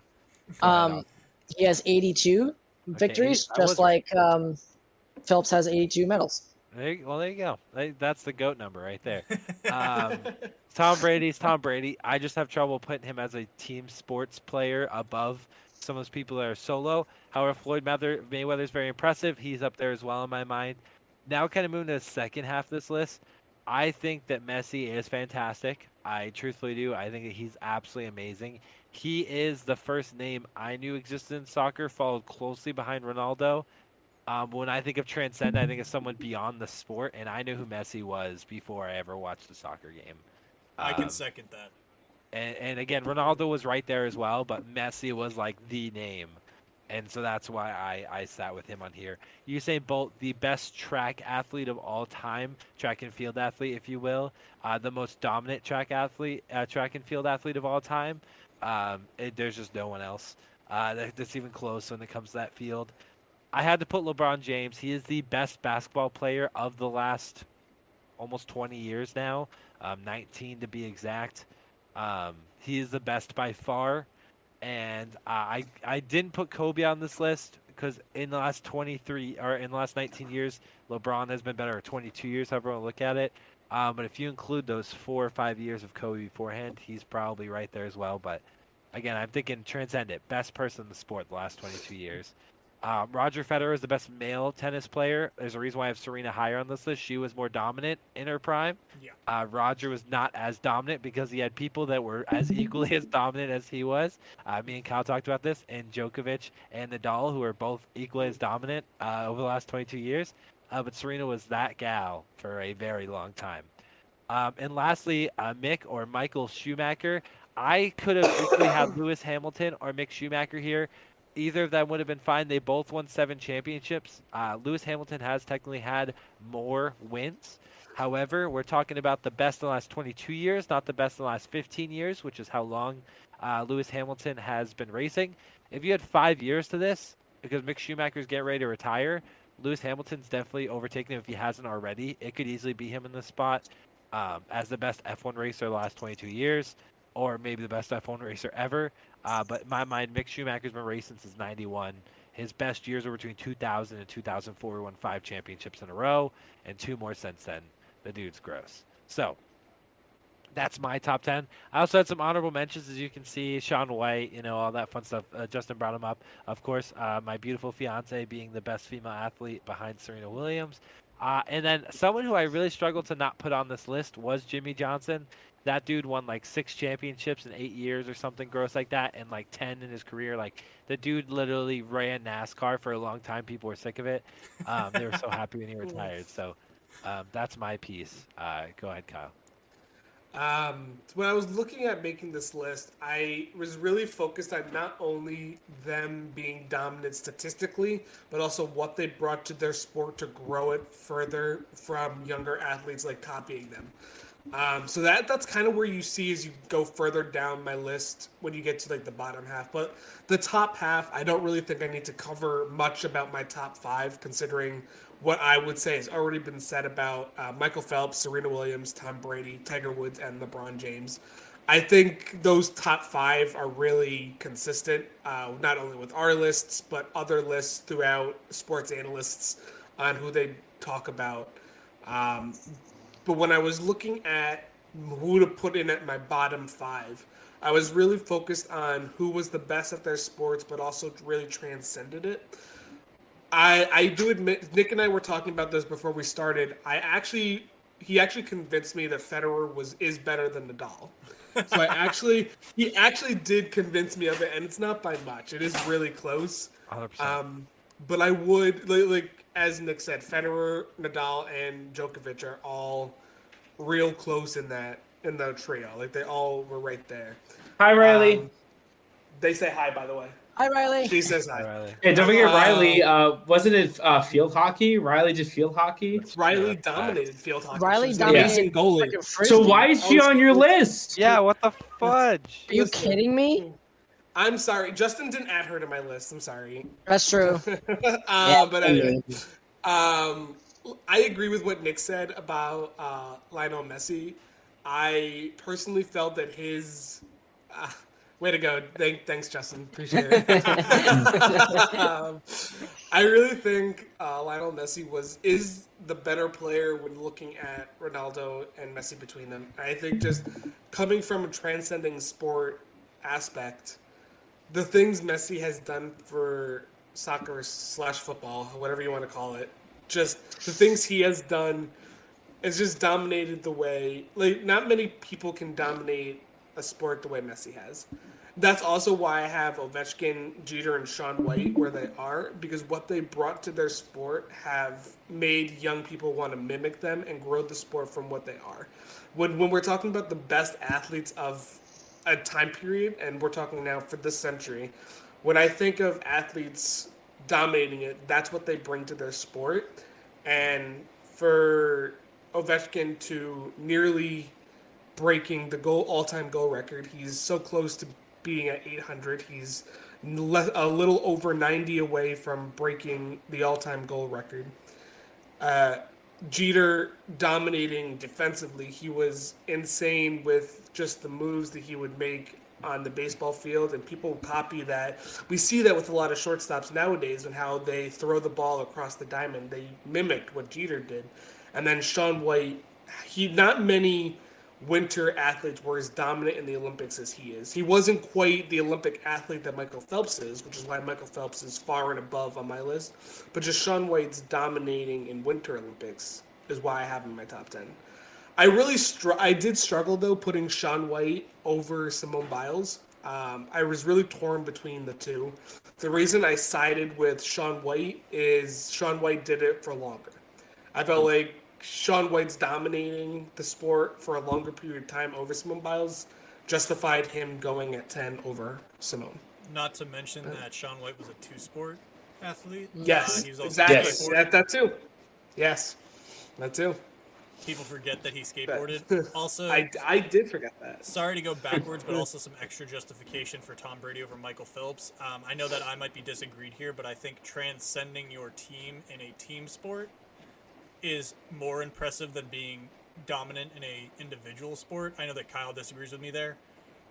Um, he has 82 victories, I was just like um, Phelps has 82 medals. there you- well, there you go. That's the goat number right there. Um, Tom Brady's Tom Brady. I just have trouble putting him as a team sports player above some of those people that are solo. However, Floyd Mayweather Mayweather is very impressive. He's up there as well in my mind. Now, kind of moving to the second half of this list, I think that Messi is fantastic. I truthfully do. I think that he's absolutely amazing. He is the first name I knew existed in soccer, followed closely behind Ronaldo. Um, when I think of transcend, I think of someone beyond the sport, and I knew who Messi was before I ever watched a soccer game. I can Um, second that. and, and again, Ronaldo was right there as well, but Messi was like the name. And so that's why I, I sat with him on here. Usain Bolt, the best track athlete of all time, track and field athlete, if you will, uh, the most dominant track athlete, uh, track and field athlete of all time. Um, it, there's just no one else uh, that, that's even close when it comes to that field. I had to put LeBron James. He is the best basketball player of the last almost 20 years now, um, 19 to be exact. Um, he is the best by far, and uh, I I didn't put Kobe on this list because in the last 23 or in the last 19 years, LeBron has been better. Or 22 years, however look at it. Um, but if you include those four or five years of Kobe beforehand, he's probably right there as well. But again, I'm thinking transcendent, best person in the sport the last 22 years. Um, Roger Federer is the best male tennis player. There's a reason why I have Serena higher on this list. She was more dominant in her prime. Yeah. Uh, Roger was not as dominant because he had people that were as equally as dominant as he was. Uh, me and Kyle talked about this, and Djokovic and Nadal, who are both equally as dominant uh, over the last 22 years. Uh, but Serena was that gal for a very long time. Um, and lastly, uh, Mick or Michael Schumacher. I could have equally had Lewis Hamilton or Mick Schumacher here. Either of them would have been fine. They both won seven championships. Uh, Lewis Hamilton has technically had more wins. However, we're talking about the best in the last 22 years, not the best in the last 15 years, which is how long uh, Lewis Hamilton has been racing. If you had five years to this, because Mick Schumacher's getting ready to retire, Lewis Hamilton's definitely overtaken him if he hasn't already. It could easily be him in this spot um, as the best F1 racer the last 22 years, or maybe the best F1 racer ever. Uh, but in my mind, Mick Schumacher's been racing since 91. His best years were between 2000 and 2004. He won five championships in a row, and two more since then. The dude's gross. So, that's my top 10. I also had some honorable mentions, as you can see. Shaun White, you know, all that fun stuff. Uh, Justin brought him up. Of course, uh, my beautiful fiance being the best female athlete behind Serena Williams. Uh, and then someone who I really struggled to not put on this list was Jimmie Johnson. That dude won like six championships in eight years or something gross like that, and like ten in his career. Like the dude literally ran NASCAR for a long time. People were sick of it. Um, they were so happy when he retired. So um, that's my piece. Uh, go ahead, Kyle. Um, when I was looking at making this list, I was really focused on not only them being dominant statistically, but also what they brought to their sport to grow it further from younger athletes like copying them. Um, so that that's kind of where you see as you go further down my list when you get to like the bottom half. But the top half, I don't really think I need to cover much about my top five, considering what I would say has already been said about uh, Michael Phelps, Serena Williams, Tom Brady, Tiger Woods, and LeBron James. I think those top five are really consistent, uh, not only with our lists, but other lists throughout sports analysts on who they talk about. Um, but when I was looking at who to put in at my bottom five, I was really focused on who was the best at their sports, but also really transcended it. I I do admit Nick and I were talking about this before we started. I actually he actually convinced me that Federer was is better than Nadal. So I actually he actually did convince me of it, and it's not by much. It is really close. 100%. Um, but I would like, like as Nick said, Federer, Nadal, and Djokovic are all real close in that in the trio. Like they all were right there. Hi, Riley. Um, they say hi, by the way. Hi, Riley. She says Hi, hi. Riley. hey, don't forget um, Riley. Uh, wasn't it uh, field hockey? Riley did field hockey. Riley Yeah, dominated field hockey. Riley She dominated amazing goalie. Freaking So why is she on your list? Yeah, what the fudge? Are you Listen. kidding me? I'm sorry, Justin didn't add her to my list. I'm sorry. That's true. uh, but anyway, um, I agree with what Nick said about uh, Lionel Messi. I personally felt that his uh, way to go. Thank, thanks, Justin. Appreciate it. um, I really think uh, Lionel Messi was is the better player when looking at Ronaldo and Messi between them. I think just coming from a transcending sport aspect, the things Messi has done for soccer slash football, whatever you want to call it, just the things he has done has just dominated the way like not many people can dominate a sport the way Messi has. That's also why I have Ovechkin, Jeter, and Shaun White where they are because what they brought to their sport have made young people want to mimic them and grow the sport from what they are. When when we're talking about the best athletes of a time period, and we're talking now for this century, when I think of athletes dominating it, that's what they bring to their sport. And for Ovechkin to nearly breaking the goal all-time goal record, he's so close to being at 800. He's le- a little over 90 away from breaking the all-time goal record. Uh, Jeter dominating defensively. He was insane with just the moves that he would make on the baseball field, and people copy that. We see that with a lot of shortstops nowadays and how they throw the ball across the diamond. They mimicked what Jeter did. And then Shaun White, he not many winter athletes were as dominant in the Olympics as he is. He wasn't quite the Olympic athlete that Michael Phelps is, which is why Michael Phelps is far and above on my list. But just Shaun White's dominating in Winter Olympics is why I have him in my top 10. I really str- I did struggle though putting Shaun White over Simone Biles. Um, I was really torn between the two. The reason I sided with Shaun White is Shaun White did it for longer. I felt like Shaun White's dominating the sport for a longer period of time over Simone Biles justified him going at 10 over Simone. Not to mention that Shaun White was a two-sport athlete. Yes, Uh, he was also exactly. skateboarder. That, that too. Yes, that too. People forget that he skateboarded. Also, I, I did forget that. sorry to go backwards, but also some extra justification for Tom Brady over Michael Phelps. Um, I know that I might be disagreed here, but I think transcending your team in a team sport is more impressive than being dominant in a individual sport. I know that Kyle disagrees with me there,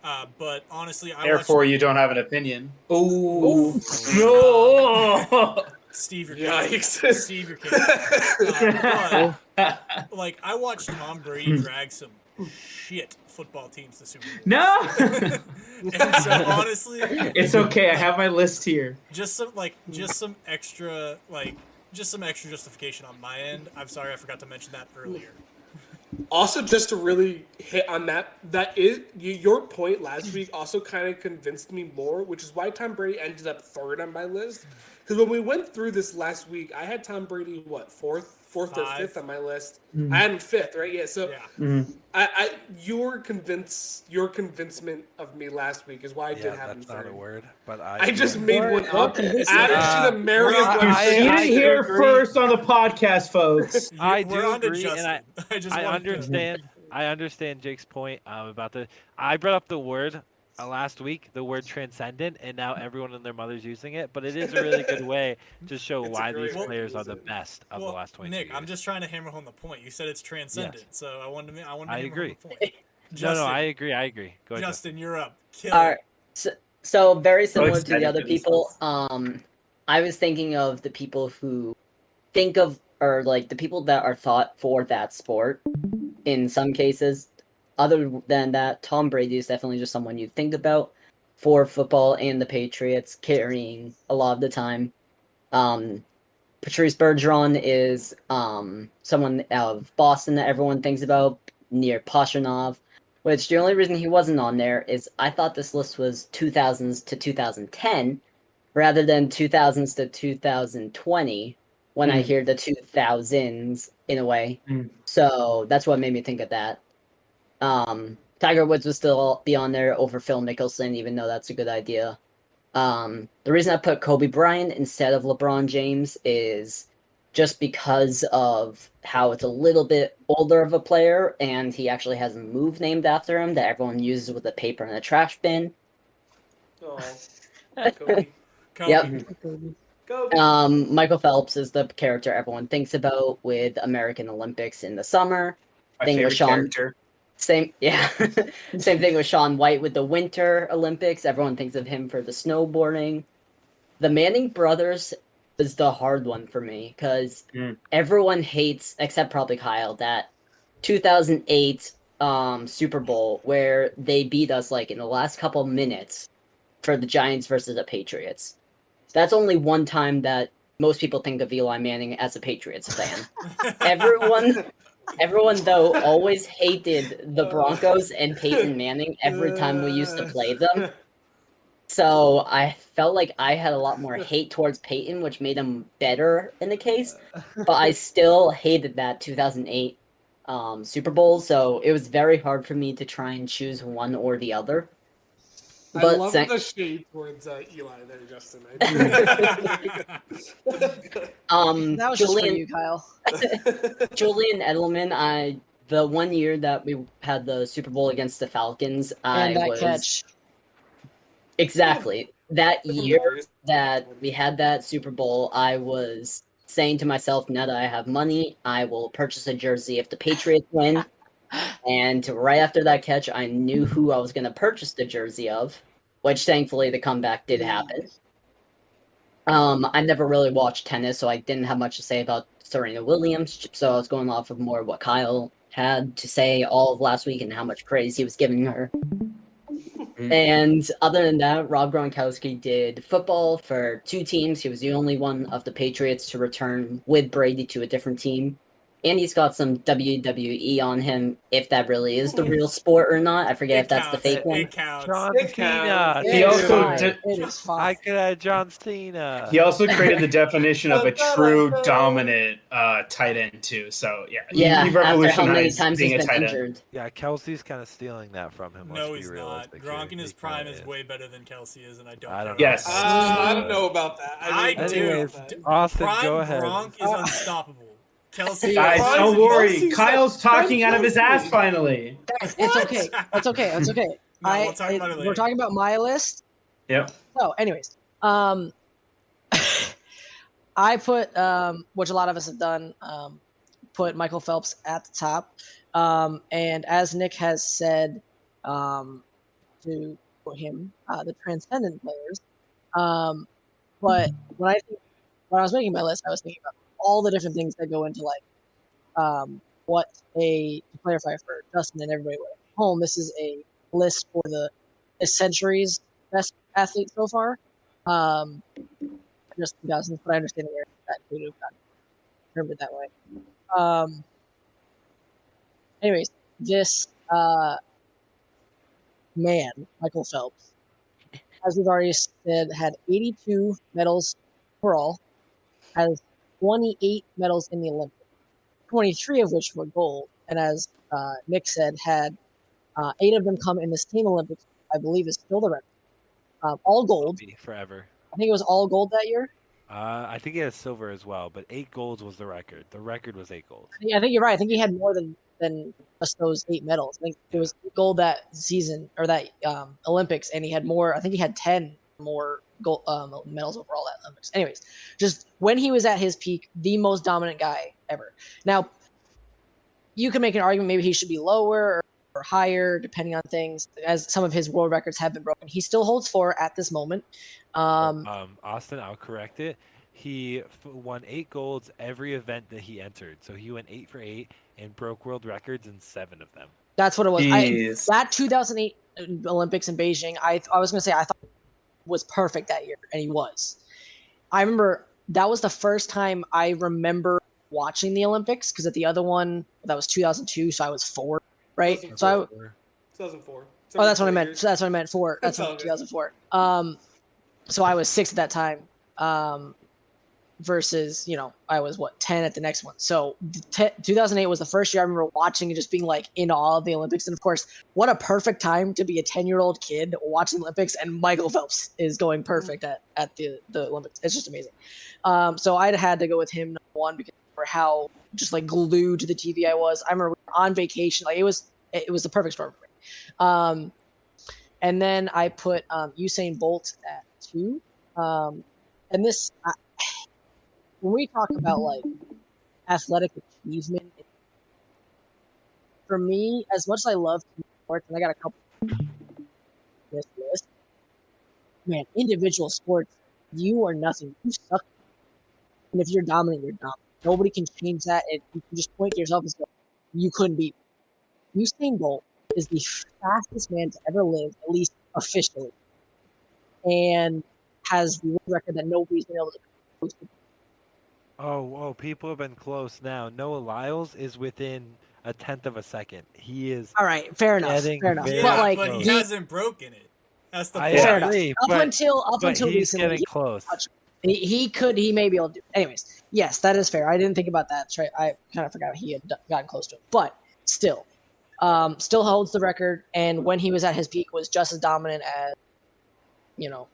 uh, but honestly, I Therefore, watched you don't have an opinion. Oh no! Steve. Your Yikes. case. Steve, your case. Uh, but, like I watched Tom Brady drag some shit football teams to Super Bowl. no, and so honestly, it's okay. I have my list here. just some like just some extra like just some extra justification on my end. I'm sorry I forgot to mention that earlier. Also, just to really hit on that, that is your point last week. Also, kind of convinced me more, which is why Tom Brady ended up third on my list. Because when we went through this last week, I had Tom Brady what fourth, fourth or fifth on my list. Mhm. I had him fifth, right? Yeah. So Yeah. Mhm. I, I, your convince, your convincement of me last week is why I yeah, did have him that's not third. a word, but I. I just made Word one up. up. Added Uh, to the Merriam I- You I- see it I here agree. first on the podcast, folks. I do agree, and I- I just I wanted to- understand. I understand Jake's point um, about the. I brought up the word uh, last week, the word transcendent, and now everyone and their mother's using it. But it is a really good way to show It's why these players are the it. best of well, the last twenty Nick, years. I'm just trying to hammer home the point. You said it's transcendent, so I wanted to. I wanted to I hammer agree. home the point. no, no, I agree. I agree. Go ahead. Justin. Justin, you're up. Kill All it. right. So, so very similar to the other people. Um, I was thinking of the people who think of, or like the people that are thought for that sport. In some cases, other than that, Tom Brady is definitely just someone you think about for football and the Patriots carrying a lot of the time. Um, Patrice Bergeron is um someone out of Boston that everyone thinks about near Pashanov. Which the only reason he wasn't on there is I thought this list was 2000s to 2010 rather than 2000s to 2020 when I Hmm. hear the 2000s in a way. Hmm. So that's what made me think of that. Um, Tiger Woods would still be on there over Phil Mickelson, even though that's a good idea. Um, the reason I put Kobe Bryant instead of LeBron James is just because of how it's a little bit older of a player and he actually has a move named after him that everyone uses with a paper and a trash bin. Oh, Kobe. Kobe. Yep. Kobe. Um, Michael Phelps is the character everyone thinks about with American Olympics in the summer. My Thing with favorite Shaun. character. Same, yeah. Same thing with Shaun White with the Winter Olympics. Everyone thinks of him for the snowboarding. The Manning brothers was the hard one for me because Mm. everyone hates, except probably Kyle, that 2008 um, Super Bowl where they beat us like in the last couple minutes for the Giants versus the Patriots. That's only one time that most people think of Eli Manning as a Patriots fan. Everyone, everyone though always hated the Broncos and Peyton Manning every time we used to play them. So I felt like I had a lot more hate towards Peyton, which made him better in the case. But I still hated that 2008 um, Super Bowl, so it was very hard for me to try and choose one or the other. I But love sa- the shade towards uh, Eli there, Justin. Um, That was just for Julian, you, Kyle. Julian Edelman, I the one year that we had the Super Bowl against the Falcons, I And that was catch. exactly that year that we had that Super Bowl. I was saying to myself, now that I have money, I will purchase a jersey if the Patriots win. And right after that catch, I knew who I was going to purchase the jersey of, which thankfully the comeback did happen. Um, I never really watched tennis, so I didn't have much to say about Serena Williams. So I was going off of more of what Kyle had to say all of last week and how much praise he was giving her. And other than that, Rob Gronkowski did football for two teams. He was the only one of the Patriots to return with Brady to a different team. And he's got some WWE on him, if that really is the real sport or not. I forget It if that's the fake It one. counts. John It Cena. counts. He also did- It is fine. I could have John Cena. He also created the definition of a true dominant uh, tight end too. So yeah, he- Yeah, he after how many times being he's a been tight end. injured. Yeah, Kelce's kind of stealing that from him. let's No, be he's not. realistic. Gronk in his prime kinda is way better than Kelce is, and I don't. I don't know. Yes. about Uh, that. I don't know about that. I really don't Anyways. Austin, Prime go ahead. Gronk is unstoppable. Kelce, Guys, don't is worry. Kelce's Kyle's not- talking out of his ass finally. It's okay. It's okay. It's okay. No, I, we'll talk about it it- later. we're talking about my list. Yep. Oh, anyways, um, I put um, which a lot of us have done. Um, put Michael Phelps at the top, um, and as Nick has said, um, to put him uh, the transcendent players. Um, but when I think, when I was making my list, I was thinking about all the different things that go into like um, what a to clarify for Justin and everybody at home. This is a list for the this century's best athlete so far. Um, just 2000s, but I understand that could have gotten termed it that way. Um. Anyways, this uh man, Michael Phelps, as we've already said, had 82 medals overall, has 28 medals in the Olympics, 23 of which were gold, and as uh, Nick said, had uh, eight of them come in the same Olympics. I believe is still the record. Um, all gold. Forever. I think it was all gold that year. Uh, I think he had silver as well, but eight golds was the record. The record was eight golds. Yeah, I think you're right. I think he had more than than just those eight medals. I think it was gold that season or that um, Olympics, and he had more. I think he had ten more gold um, medals overall at Olympics. Anyways, just when he was at his peak, the most dominant guy ever. Now, you can make an argument maybe he should be lower or, or higher depending on things, as some of his world records have been broken. He still holds four at this moment. Um, Um, Austin, I'll correct it. He f- won eight golds every event that he entered. So he went eight for eight and broke world records in seven of them. that's what it was. I, that 2008 Olympics in Beijing, I I was gonna say I thought was perfect that year, and he was. I remember that was the first time I remember watching the Olympics because at the other one that was 2002, so I was four, right? So I, 2004. oh, that's what I meant. So that's what I meant. Four. That's That's all what, 2004. Um, so I was six at that time. Um, versus you know I was what 10 at the next one. So t- 2008 was the first year I remember watching and just being like in awe of the Olympics. And of course, what a perfect time to be a 10 year old kid watching Olympics. And Michael Phelps is going perfect at, at the the Olympics. It's just amazing. Um, so I'd had to go with him number one because for how just like glued to the TV I was. I remember we on vacation. Like it was it was the perfect storm for me. Um, and then I put um, Usain Bolt at two. Um, and this, I, when we talk about like athletic achievement, for me, as much as I love sports, and I got a couple this list, man, individual sports, you are nothing. You suck. And if you're dominant, you're dominant. Nobody can change that. And you can just point to yourself and say, you couldn't beat. me." Usain Bolt is the fastest man to ever live, at least officially, and has the record that nobody's been able to. Close to. Oh, people have been close now. Noah Lyles is within a tenth of a second. He is. All right, fair enough. Getting Fair enough. Yeah, but like but he, he, hasn't broken it. That's the I point. Fair enough. agree, up but, until up but until he's recently, getting close. he, he could he may be able to do. It. Anyways, yes, that is fair. I didn't think about that. That's right. I kind of forgot he had gotten close to it, but still, um, still holds the record. And when he was at his peak, was just as dominant as you know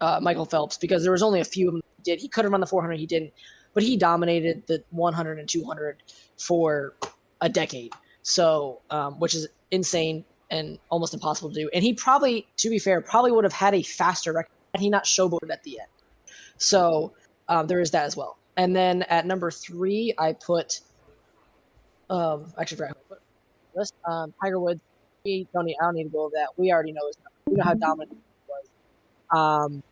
uh, Michael Phelps because there was only a few of them he did. He could have run the 400, he didn't, but he dominated the 100 and 200 for a decade. So, um, which is insane and almost impossible to do. And he probably, to be fair, probably would have had a faster record had he not showboated at the end. So um, there is that as well. And then at number three, I put, um, actually, I put. Um, Tiger Woods. We don't need, I don't need to go over that. We already know his, we know how dominant he was. Um,